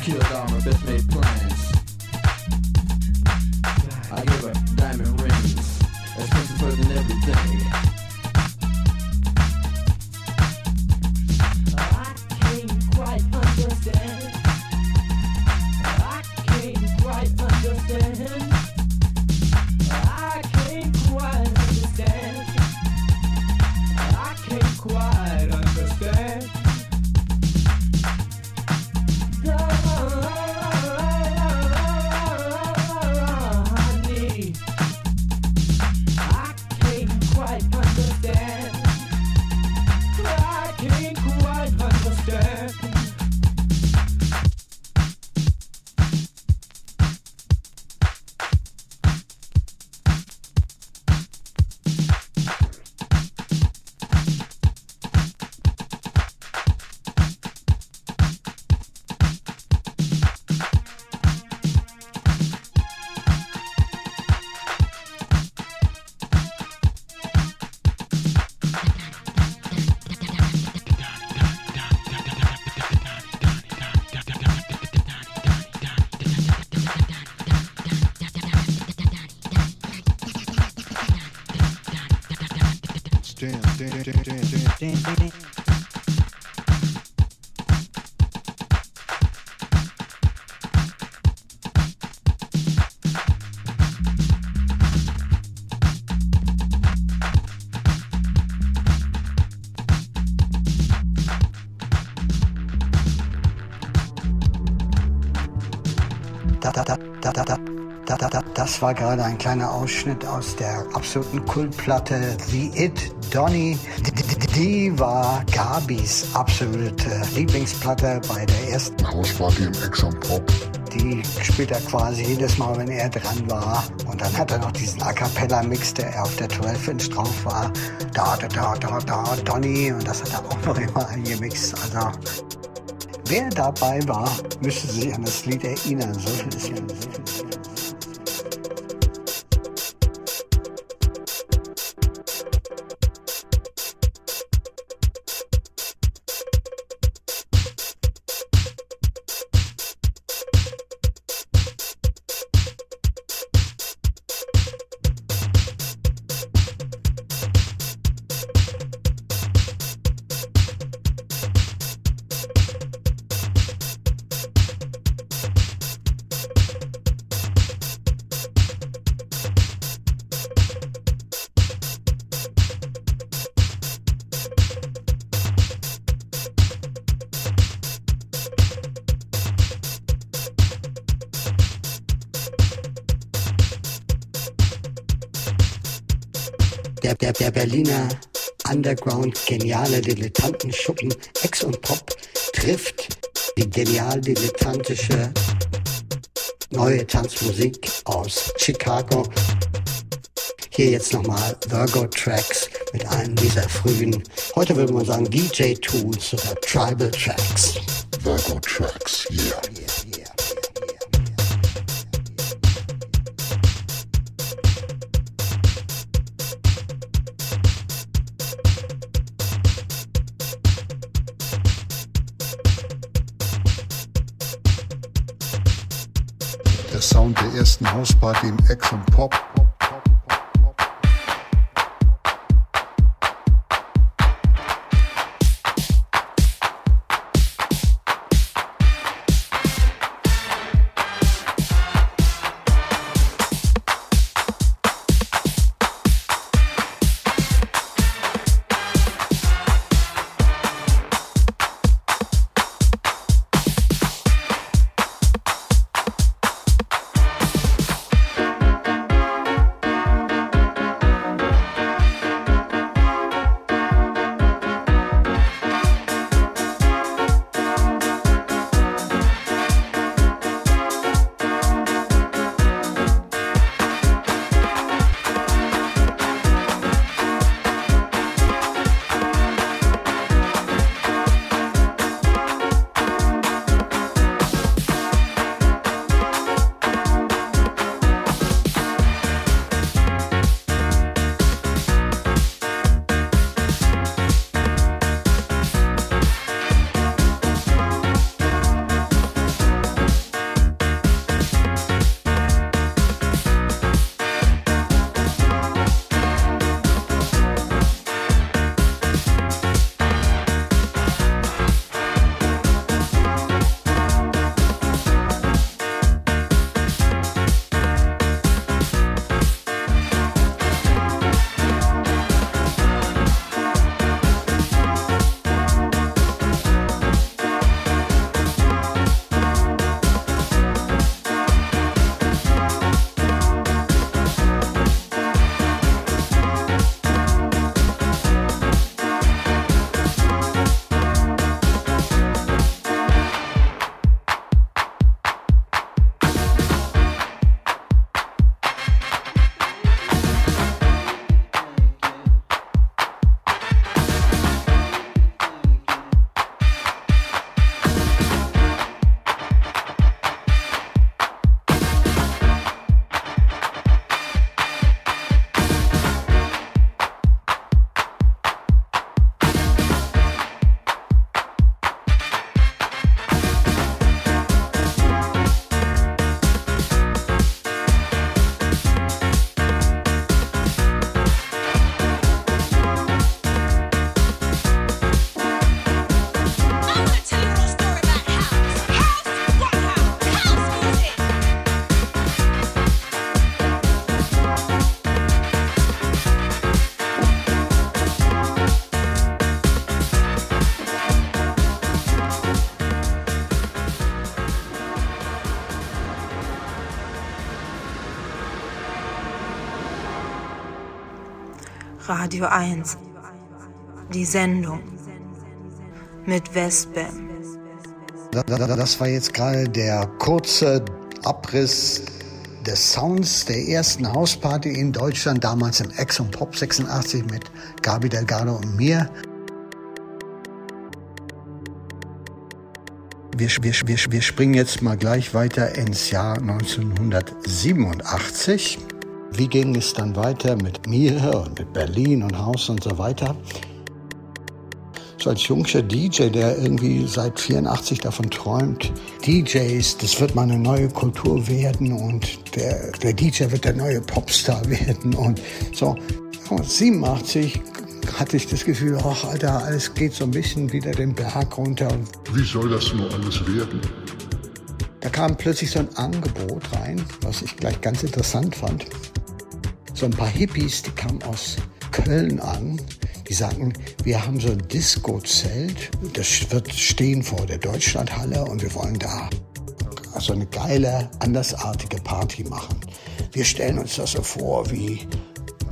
M: Killed all my best made plans.
D: Das war gerade ein kleiner Ausschnitt aus der absoluten Kultplatte The It Donny. Die, war Gabis absolute Lieblingsplatte bei der ersten
C: Hausparty im Exxon Pop.
D: Die spielt er quasi jedes Mal, wenn er dran war. Und dann hat er noch diesen A Cappella-Mix, der auf der 12-Inch drauf war. Da, da, da, da, da, Donny. Und das hat er auch noch immer eingemixt. Also, wer dabei war, müsste sich an das Lied erinnern. So viel ist ja. Der, der, Berliner Underground geniale Dilettantenschuppen Ex und Pop trifft die genial dilettantische neue Tanzmusik aus Chicago. Hier jetzt nochmal Virgo Tracks mit einem dieser frühen, heute würde man sagen DJ Tools oder Tribal Tracks.
C: Virgo Tracks, yeah. Party im Ex und Pop.
K: Radio 1. Die Sendung mit Westbam.
D: Das war jetzt gerade der kurze Abriss des Sounds der ersten Hausparty in Deutschland, damals im Exxon Pop 86 mit Gabi Delgado und mir. Wir, wir, wir, wir springen jetzt mal gleich weiter ins Jahr 1987. Wie ging es dann weiter mit mir und mit Berlin und Haus und so weiter? So als jungscher DJ, der irgendwie seit 84 davon träumt, DJs, das wird mal eine neue Kultur werden und der, der DJ wird der neue Popstar (laughs) werden und so. Und 87 hatte ich das Gefühl, ach Alter, alles geht so ein bisschen wieder den Berg runter.
C: Wie soll das nur alles werden?
D: da kam plötzlich so ein Angebot rein, was ich gleich ganz interessant fand. So ein paar Hippies, die kamen aus Köln an, die sagten, wir haben so ein Disco-Zelt, das wird stehen vor der Deutschlandhalle und wir wollen da so eine geile, andersartige Party machen. Wir stellen uns das so vor, wie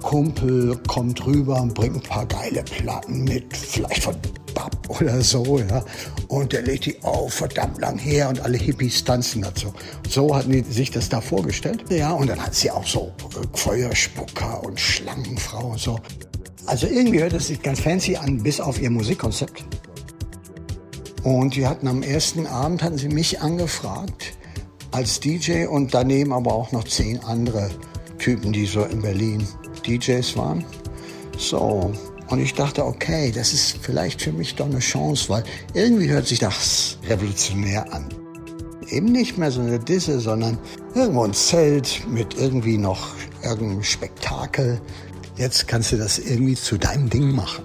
D: Kumpel kommt rüber und bringt ein paar geile Platten mit, vielleicht von Bab oder so, ja. Und der legt die auf, verdammt lang her und alle Hippies tanzen dazu. So hatten die sich das da vorgestellt. Ja, und dann hat sie auch so äh, Feuerspucker und Schlangenfrau und so. Also irgendwie hört es sich ganz fancy an, bis auf ihr Musikkonzept. Und die hatten am ersten Abend, hatten sie mich angefragt als DJ und daneben aber auch noch zehn andere Typen, die so in Berlin DJs waren. So, und ich dachte, okay, das ist vielleicht für mich doch eine Chance, weil irgendwie hört sich das revolutionär an. Eben nicht mehr so eine Disse, sondern irgendwo ein Zelt mit irgendwie noch irgendeinem Spektakel. Jetzt kannst du das irgendwie zu deinem Ding machen.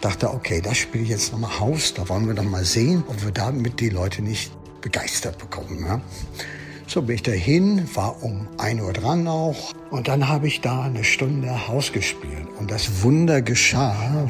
D: Dachte, okay, das spiele ich jetzt nochmal Haus, da wollen wir doch mal sehen, ob wir damit die Leute nicht begeistert bekommen. Ja? So bin ich dahin, war um 1 Uhr dran auch. Und dann habe ich da eine Stunde Haus gespielt. Und das Wunder geschah.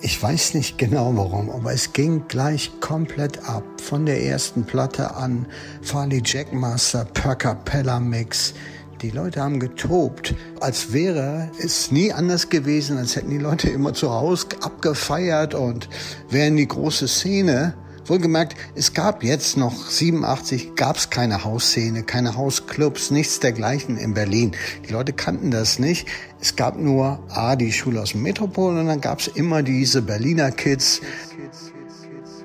D: Ich weiß nicht genau warum, aber es ging gleich komplett ab. Von der ersten Platte an, Farley Jackmaster, Per Capella Mix. Die Leute haben getobt, als wäre es nie anders gewesen, als hätten die Leute immer zu Hause abgefeiert und wären die große Szene. Wohlgemerkt, es gab jetzt noch 87, gab es keine Hausszene, keine Hausclubs, nichts dergleichen in Berlin. Die Leute kannten das nicht. Es gab nur A, die Schule aus dem Metropol und dann gab es immer diese Berliner Kids,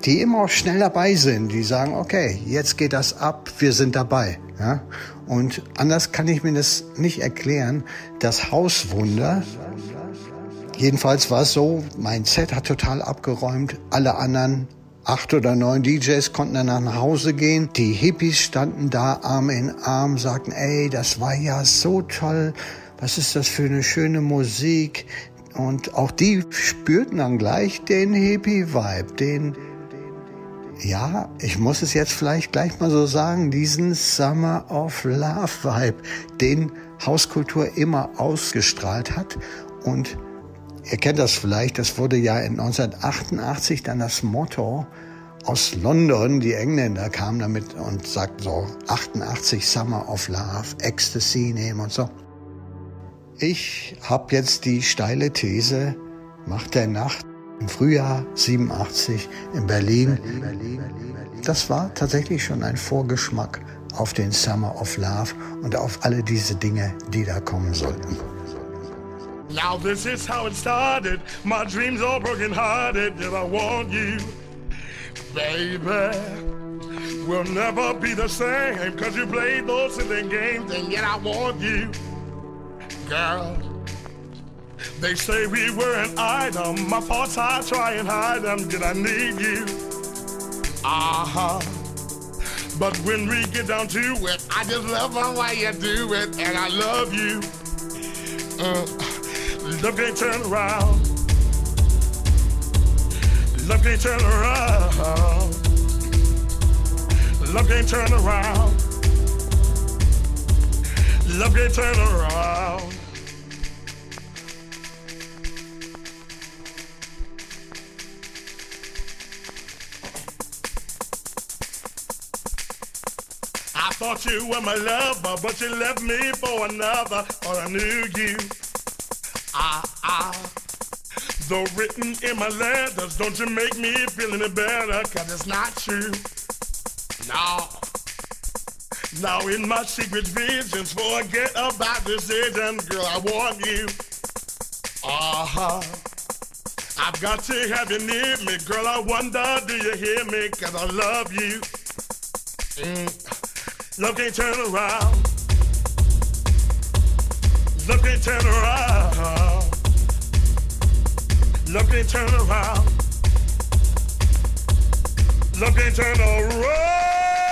D: die immer auch schnell dabei sind, die sagen, okay, jetzt geht das ab, wir sind dabei. Ja? Und anders kann ich mir das nicht erklären. Das Hauswunder, jedenfalls war es so, mein Set hat total abgeräumt, alle anderen acht oder neun DJs konnten danach nach Hause gehen. Die Hippies standen da Arm in Arm, sagten, ey, das war ja so toll. Was ist das für eine schöne Musik? Und auch die spürten dann gleich den Hippie-Vibe, den, ja, ich muss es jetzt vielleicht gleich mal so sagen, diesen Summer of Love Vibe, den Hauskultur immer ausgestrahlt hat. Und ihr kennt das vielleicht, das wurde ja in 1988 dann das Motto aus London. Die Engländer kamen damit und sagten so 88 Summer of Love, Ecstasy nehmen und so. Ich habe jetzt die steile These, Macht der Nacht im Frühjahr 87 in Berlin. Das war tatsächlich schon ein Vorgeschmack auf den Summer of Love und auf alle diese Dinge, die da kommen sollten.
L: Now this is how it started. My dreams all broken hearted. Did I want you, baby? We'll never be the same. Cause you played those silly games and yet I want you, girl. They say we were an item. My thoughts I try and hide them. Did I need you? Uh-huh. But when we get down to it, I just love the way you do it, and I love you. Uh, love can't turn around. Love can't turn around. Love can't turn around. Love can't turn around. I thought you were my lover, but you left me for another. Or I knew you. Ah, ah. Though written in my letters, don't you make me feel any better, cause it's not true. No. Now in my secret visions, forget about decision, girl, I want you. Uh-huh. I've got to have you near me, girl, I wonder, do you hear me, cause I love you. Mm. Love can't turn around. Look and turn around. Look and turn around. Look and turn around.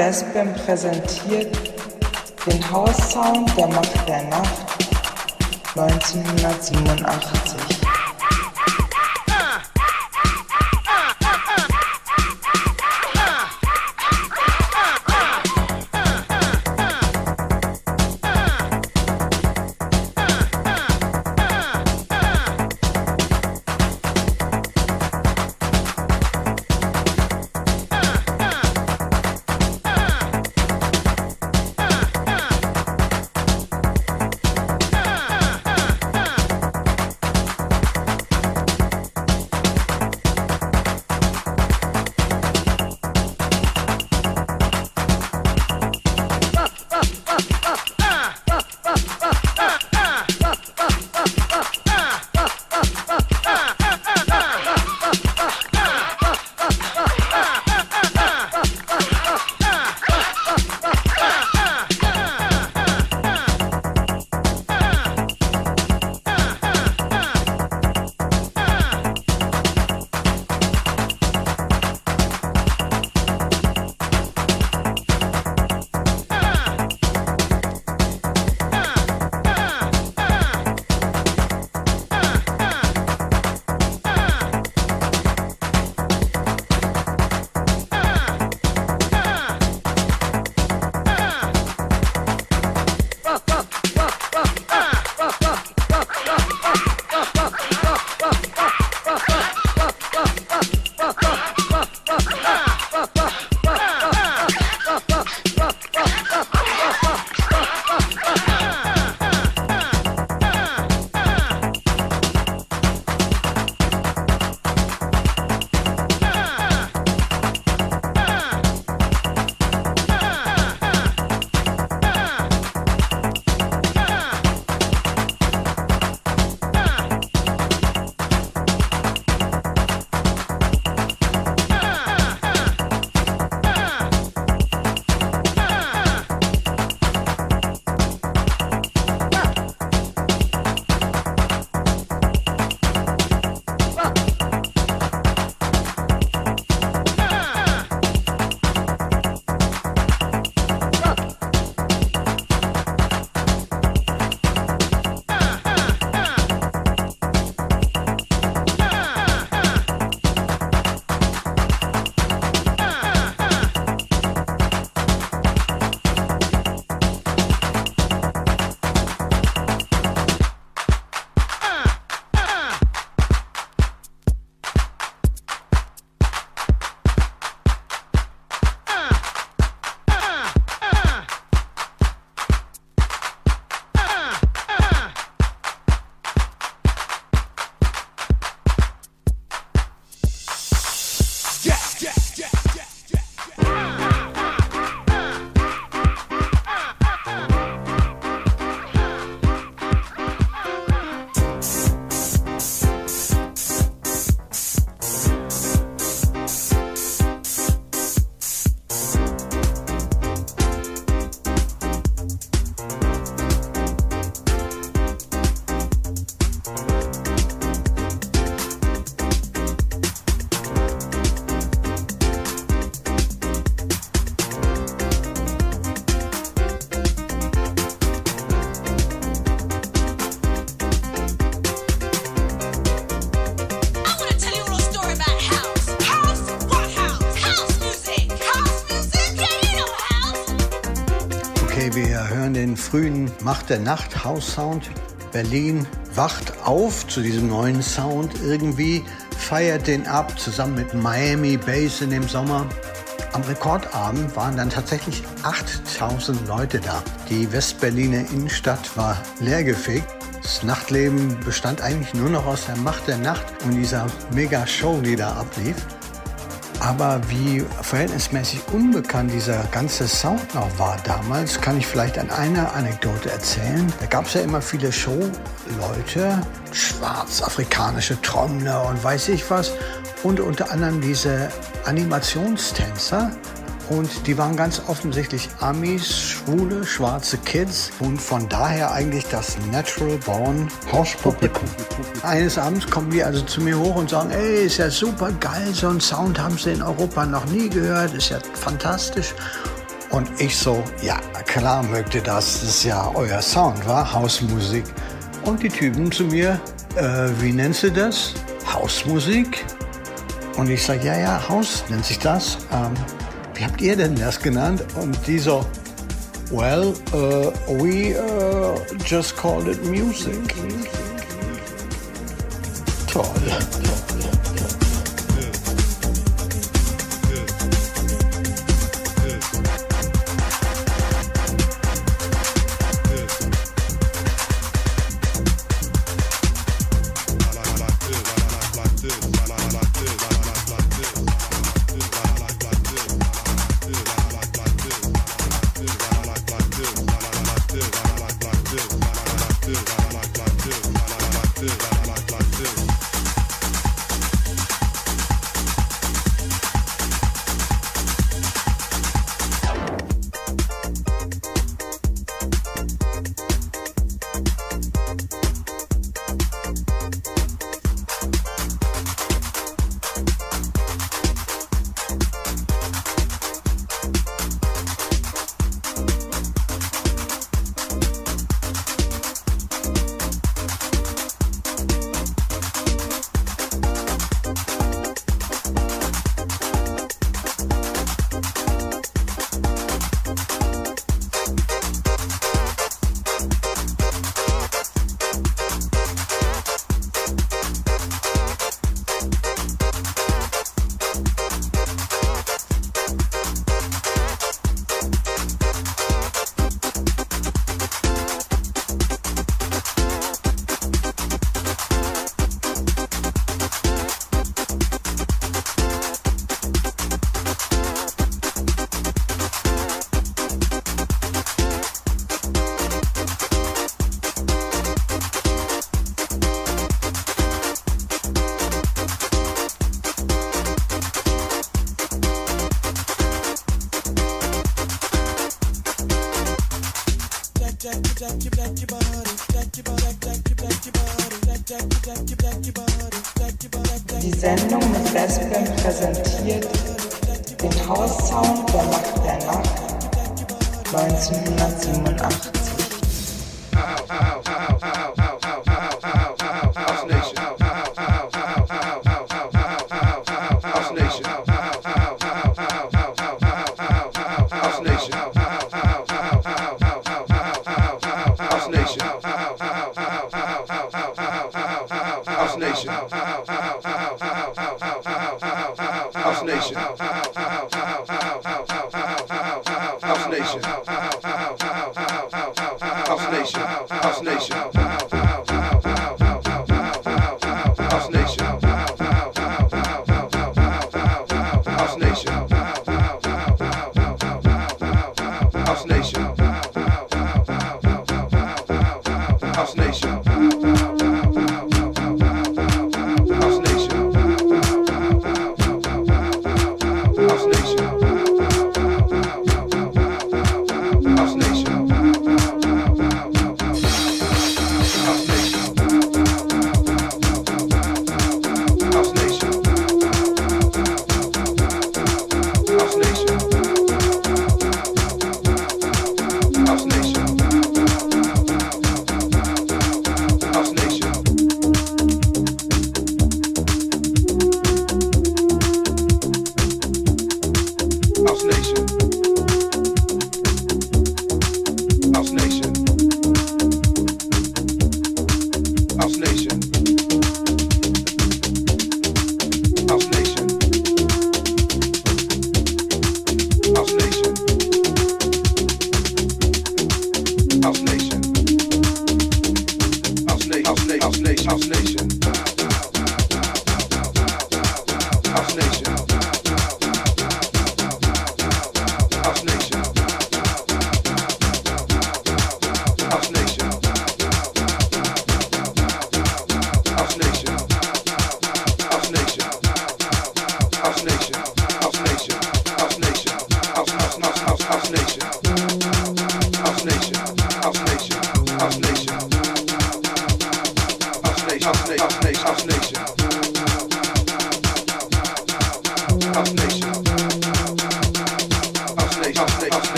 K: Westbam präsentiert den Haussound der Macht der Nacht 1987.
D: frühen Macht der Nacht House Sound. Berlin wacht auf zu diesem neuen Sound irgendwie, feiert den ab zusammen mit Miami Bass in dem Sommer. Am Rekordabend waren dann tatsächlich 8000 Leute da. Die Westberliner Innenstadt war leergefegt. Das Nachtleben bestand eigentlich nur noch aus der Macht der Nacht und dieser Mega-Show, die da ablief. Aber wie verhältnismäßig unbekannt dieser ganze Sound noch war damals, kann ich vielleicht an einer Anekdote erzählen. Da gab es ja immer viele Showleute, schwarzafrikanische Trommler und weiß ich was. Und unter anderem diese Animationstänzer, und die waren ganz offensichtlich Amis, schwule, schwarze Kids und von daher eigentlich das Natural Born Hauspublikum. Eines Abends kommen die also zu mir hoch und sagen, ey, ist ja super geil, so einen Sound haben sie in Europa noch nie gehört, ist ja fantastisch. Und ich so, ja, klar mögt ihr das, das ist ja euer Sound, war Hausmusik. Und die Typen zu mir, äh, wie nennst du das? Hausmusik? Und ich sage, ja, ja, Haus nennt sich das. Ähm, wie habt ihr denn das genannt? Und die so, well, uh, we uh, just called it music. Toll.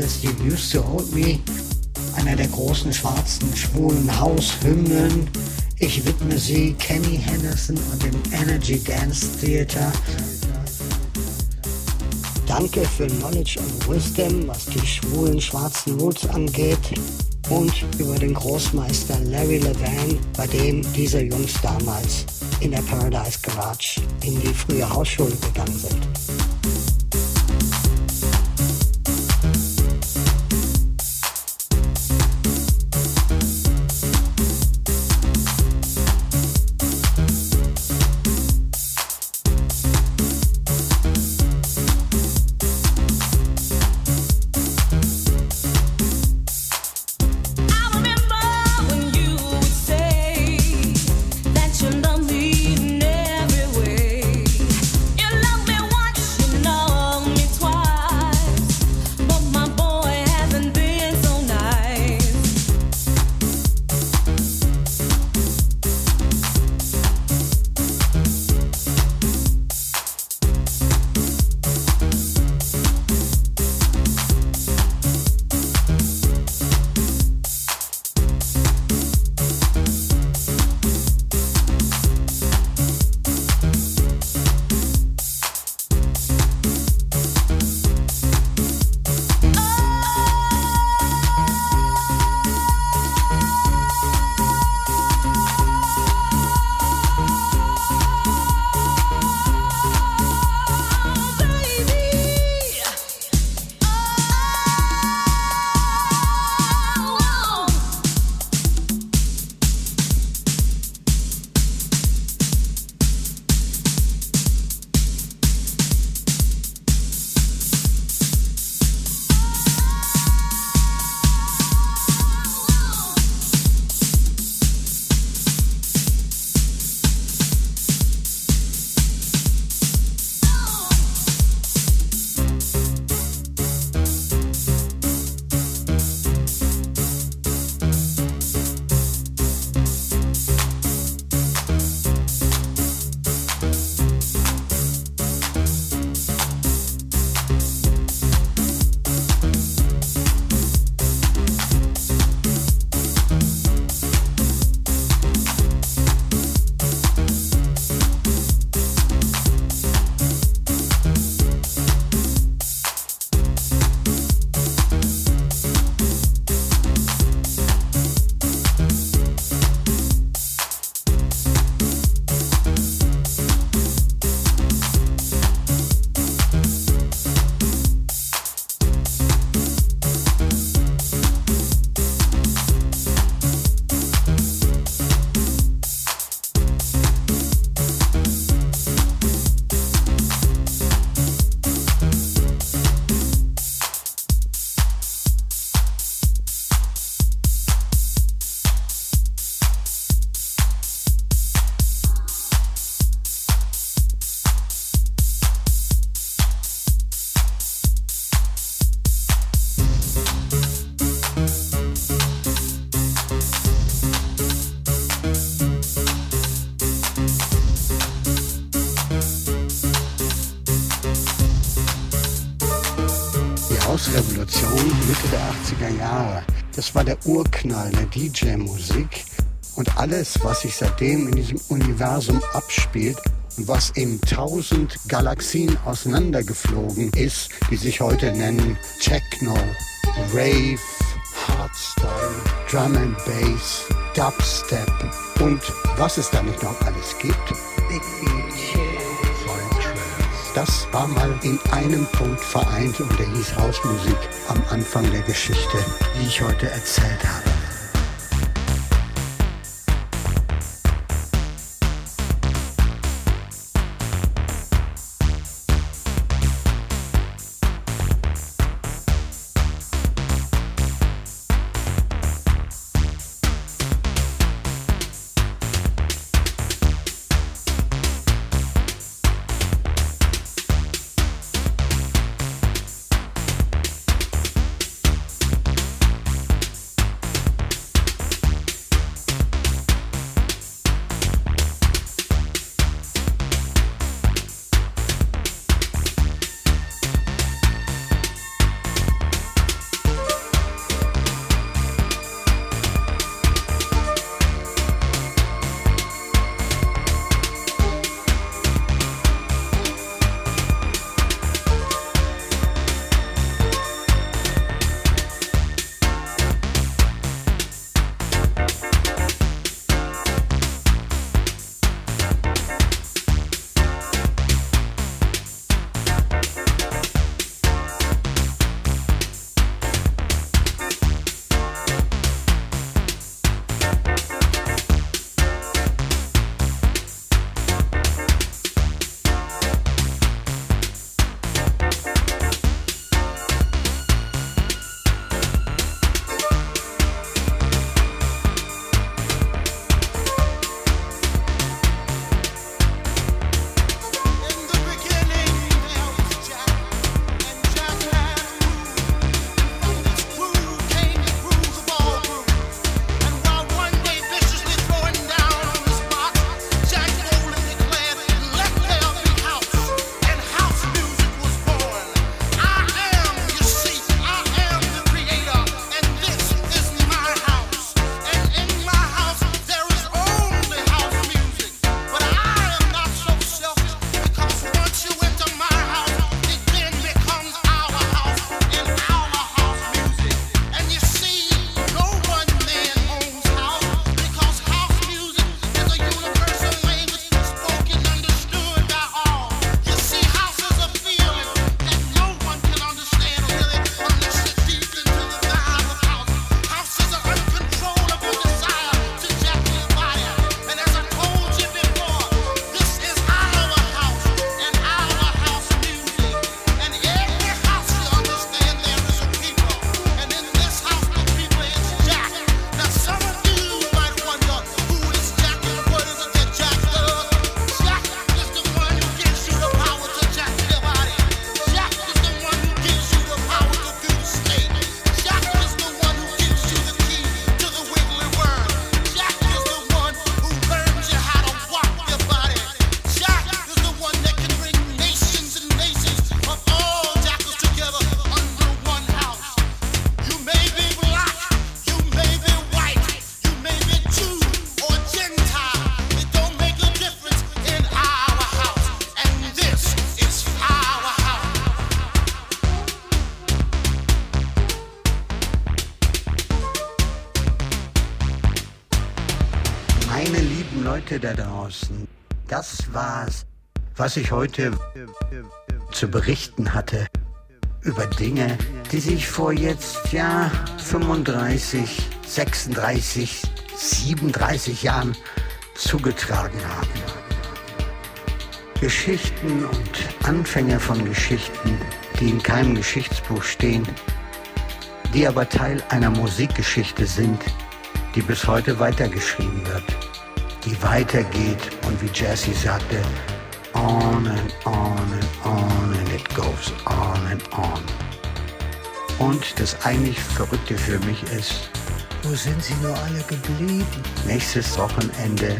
G: Nächstes You Used to Hold Me, einer der großen schwarzen, schwulen Haushymnen. Ich widme sie Kenny Henderson und dem Energy Dance Theater. Danke für Knowledge und Wisdom, was die schwulen schwarzen Roots angeht. Und über den Großmeister Larry Levan, bei dem diese Jungs damals in der Paradise Garage in die frühe Hausschule gegangen sind.
D: Urknall der DJ-Musik und alles, was sich seitdem in diesem Universum abspielt und was in tausend Galaxien auseinandergeflogen ist, die sich heute nennen Techno, Rave, Hardstyle, Drum and Bass, Dubstep und was es da nicht noch alles gibt. Das war mal in einem Punkt vereint und der hieß Hausmusik am Anfang der Geschichte, die ich heute erzählt habe. Da draußen, das war's, was ich heute zu berichten hatte über Dinge, die sich vor jetzt, ja, 35, 36, 37 Jahren zugetragen haben. Geschichten und Anfänge von Geschichten, die in keinem Geschichtsbuch stehen, die aber Teil einer Musikgeschichte sind, die bis heute weitergeschrieben wird die weitergeht und wie Jesse sagte, on and on and on and it goes on and on. Und das eigentlich Verrückte für mich ist, wo sind sie nur alle geblieben? Nächstes Wochenende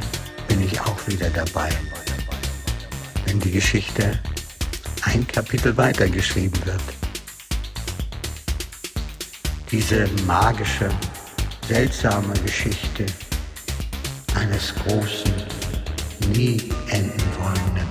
D: bin ich auch wieder dabei, wenn die Geschichte ein Kapitel weitergeschrieben wird. diese magische, seltsame Geschichte eines großen, nie enden wollenden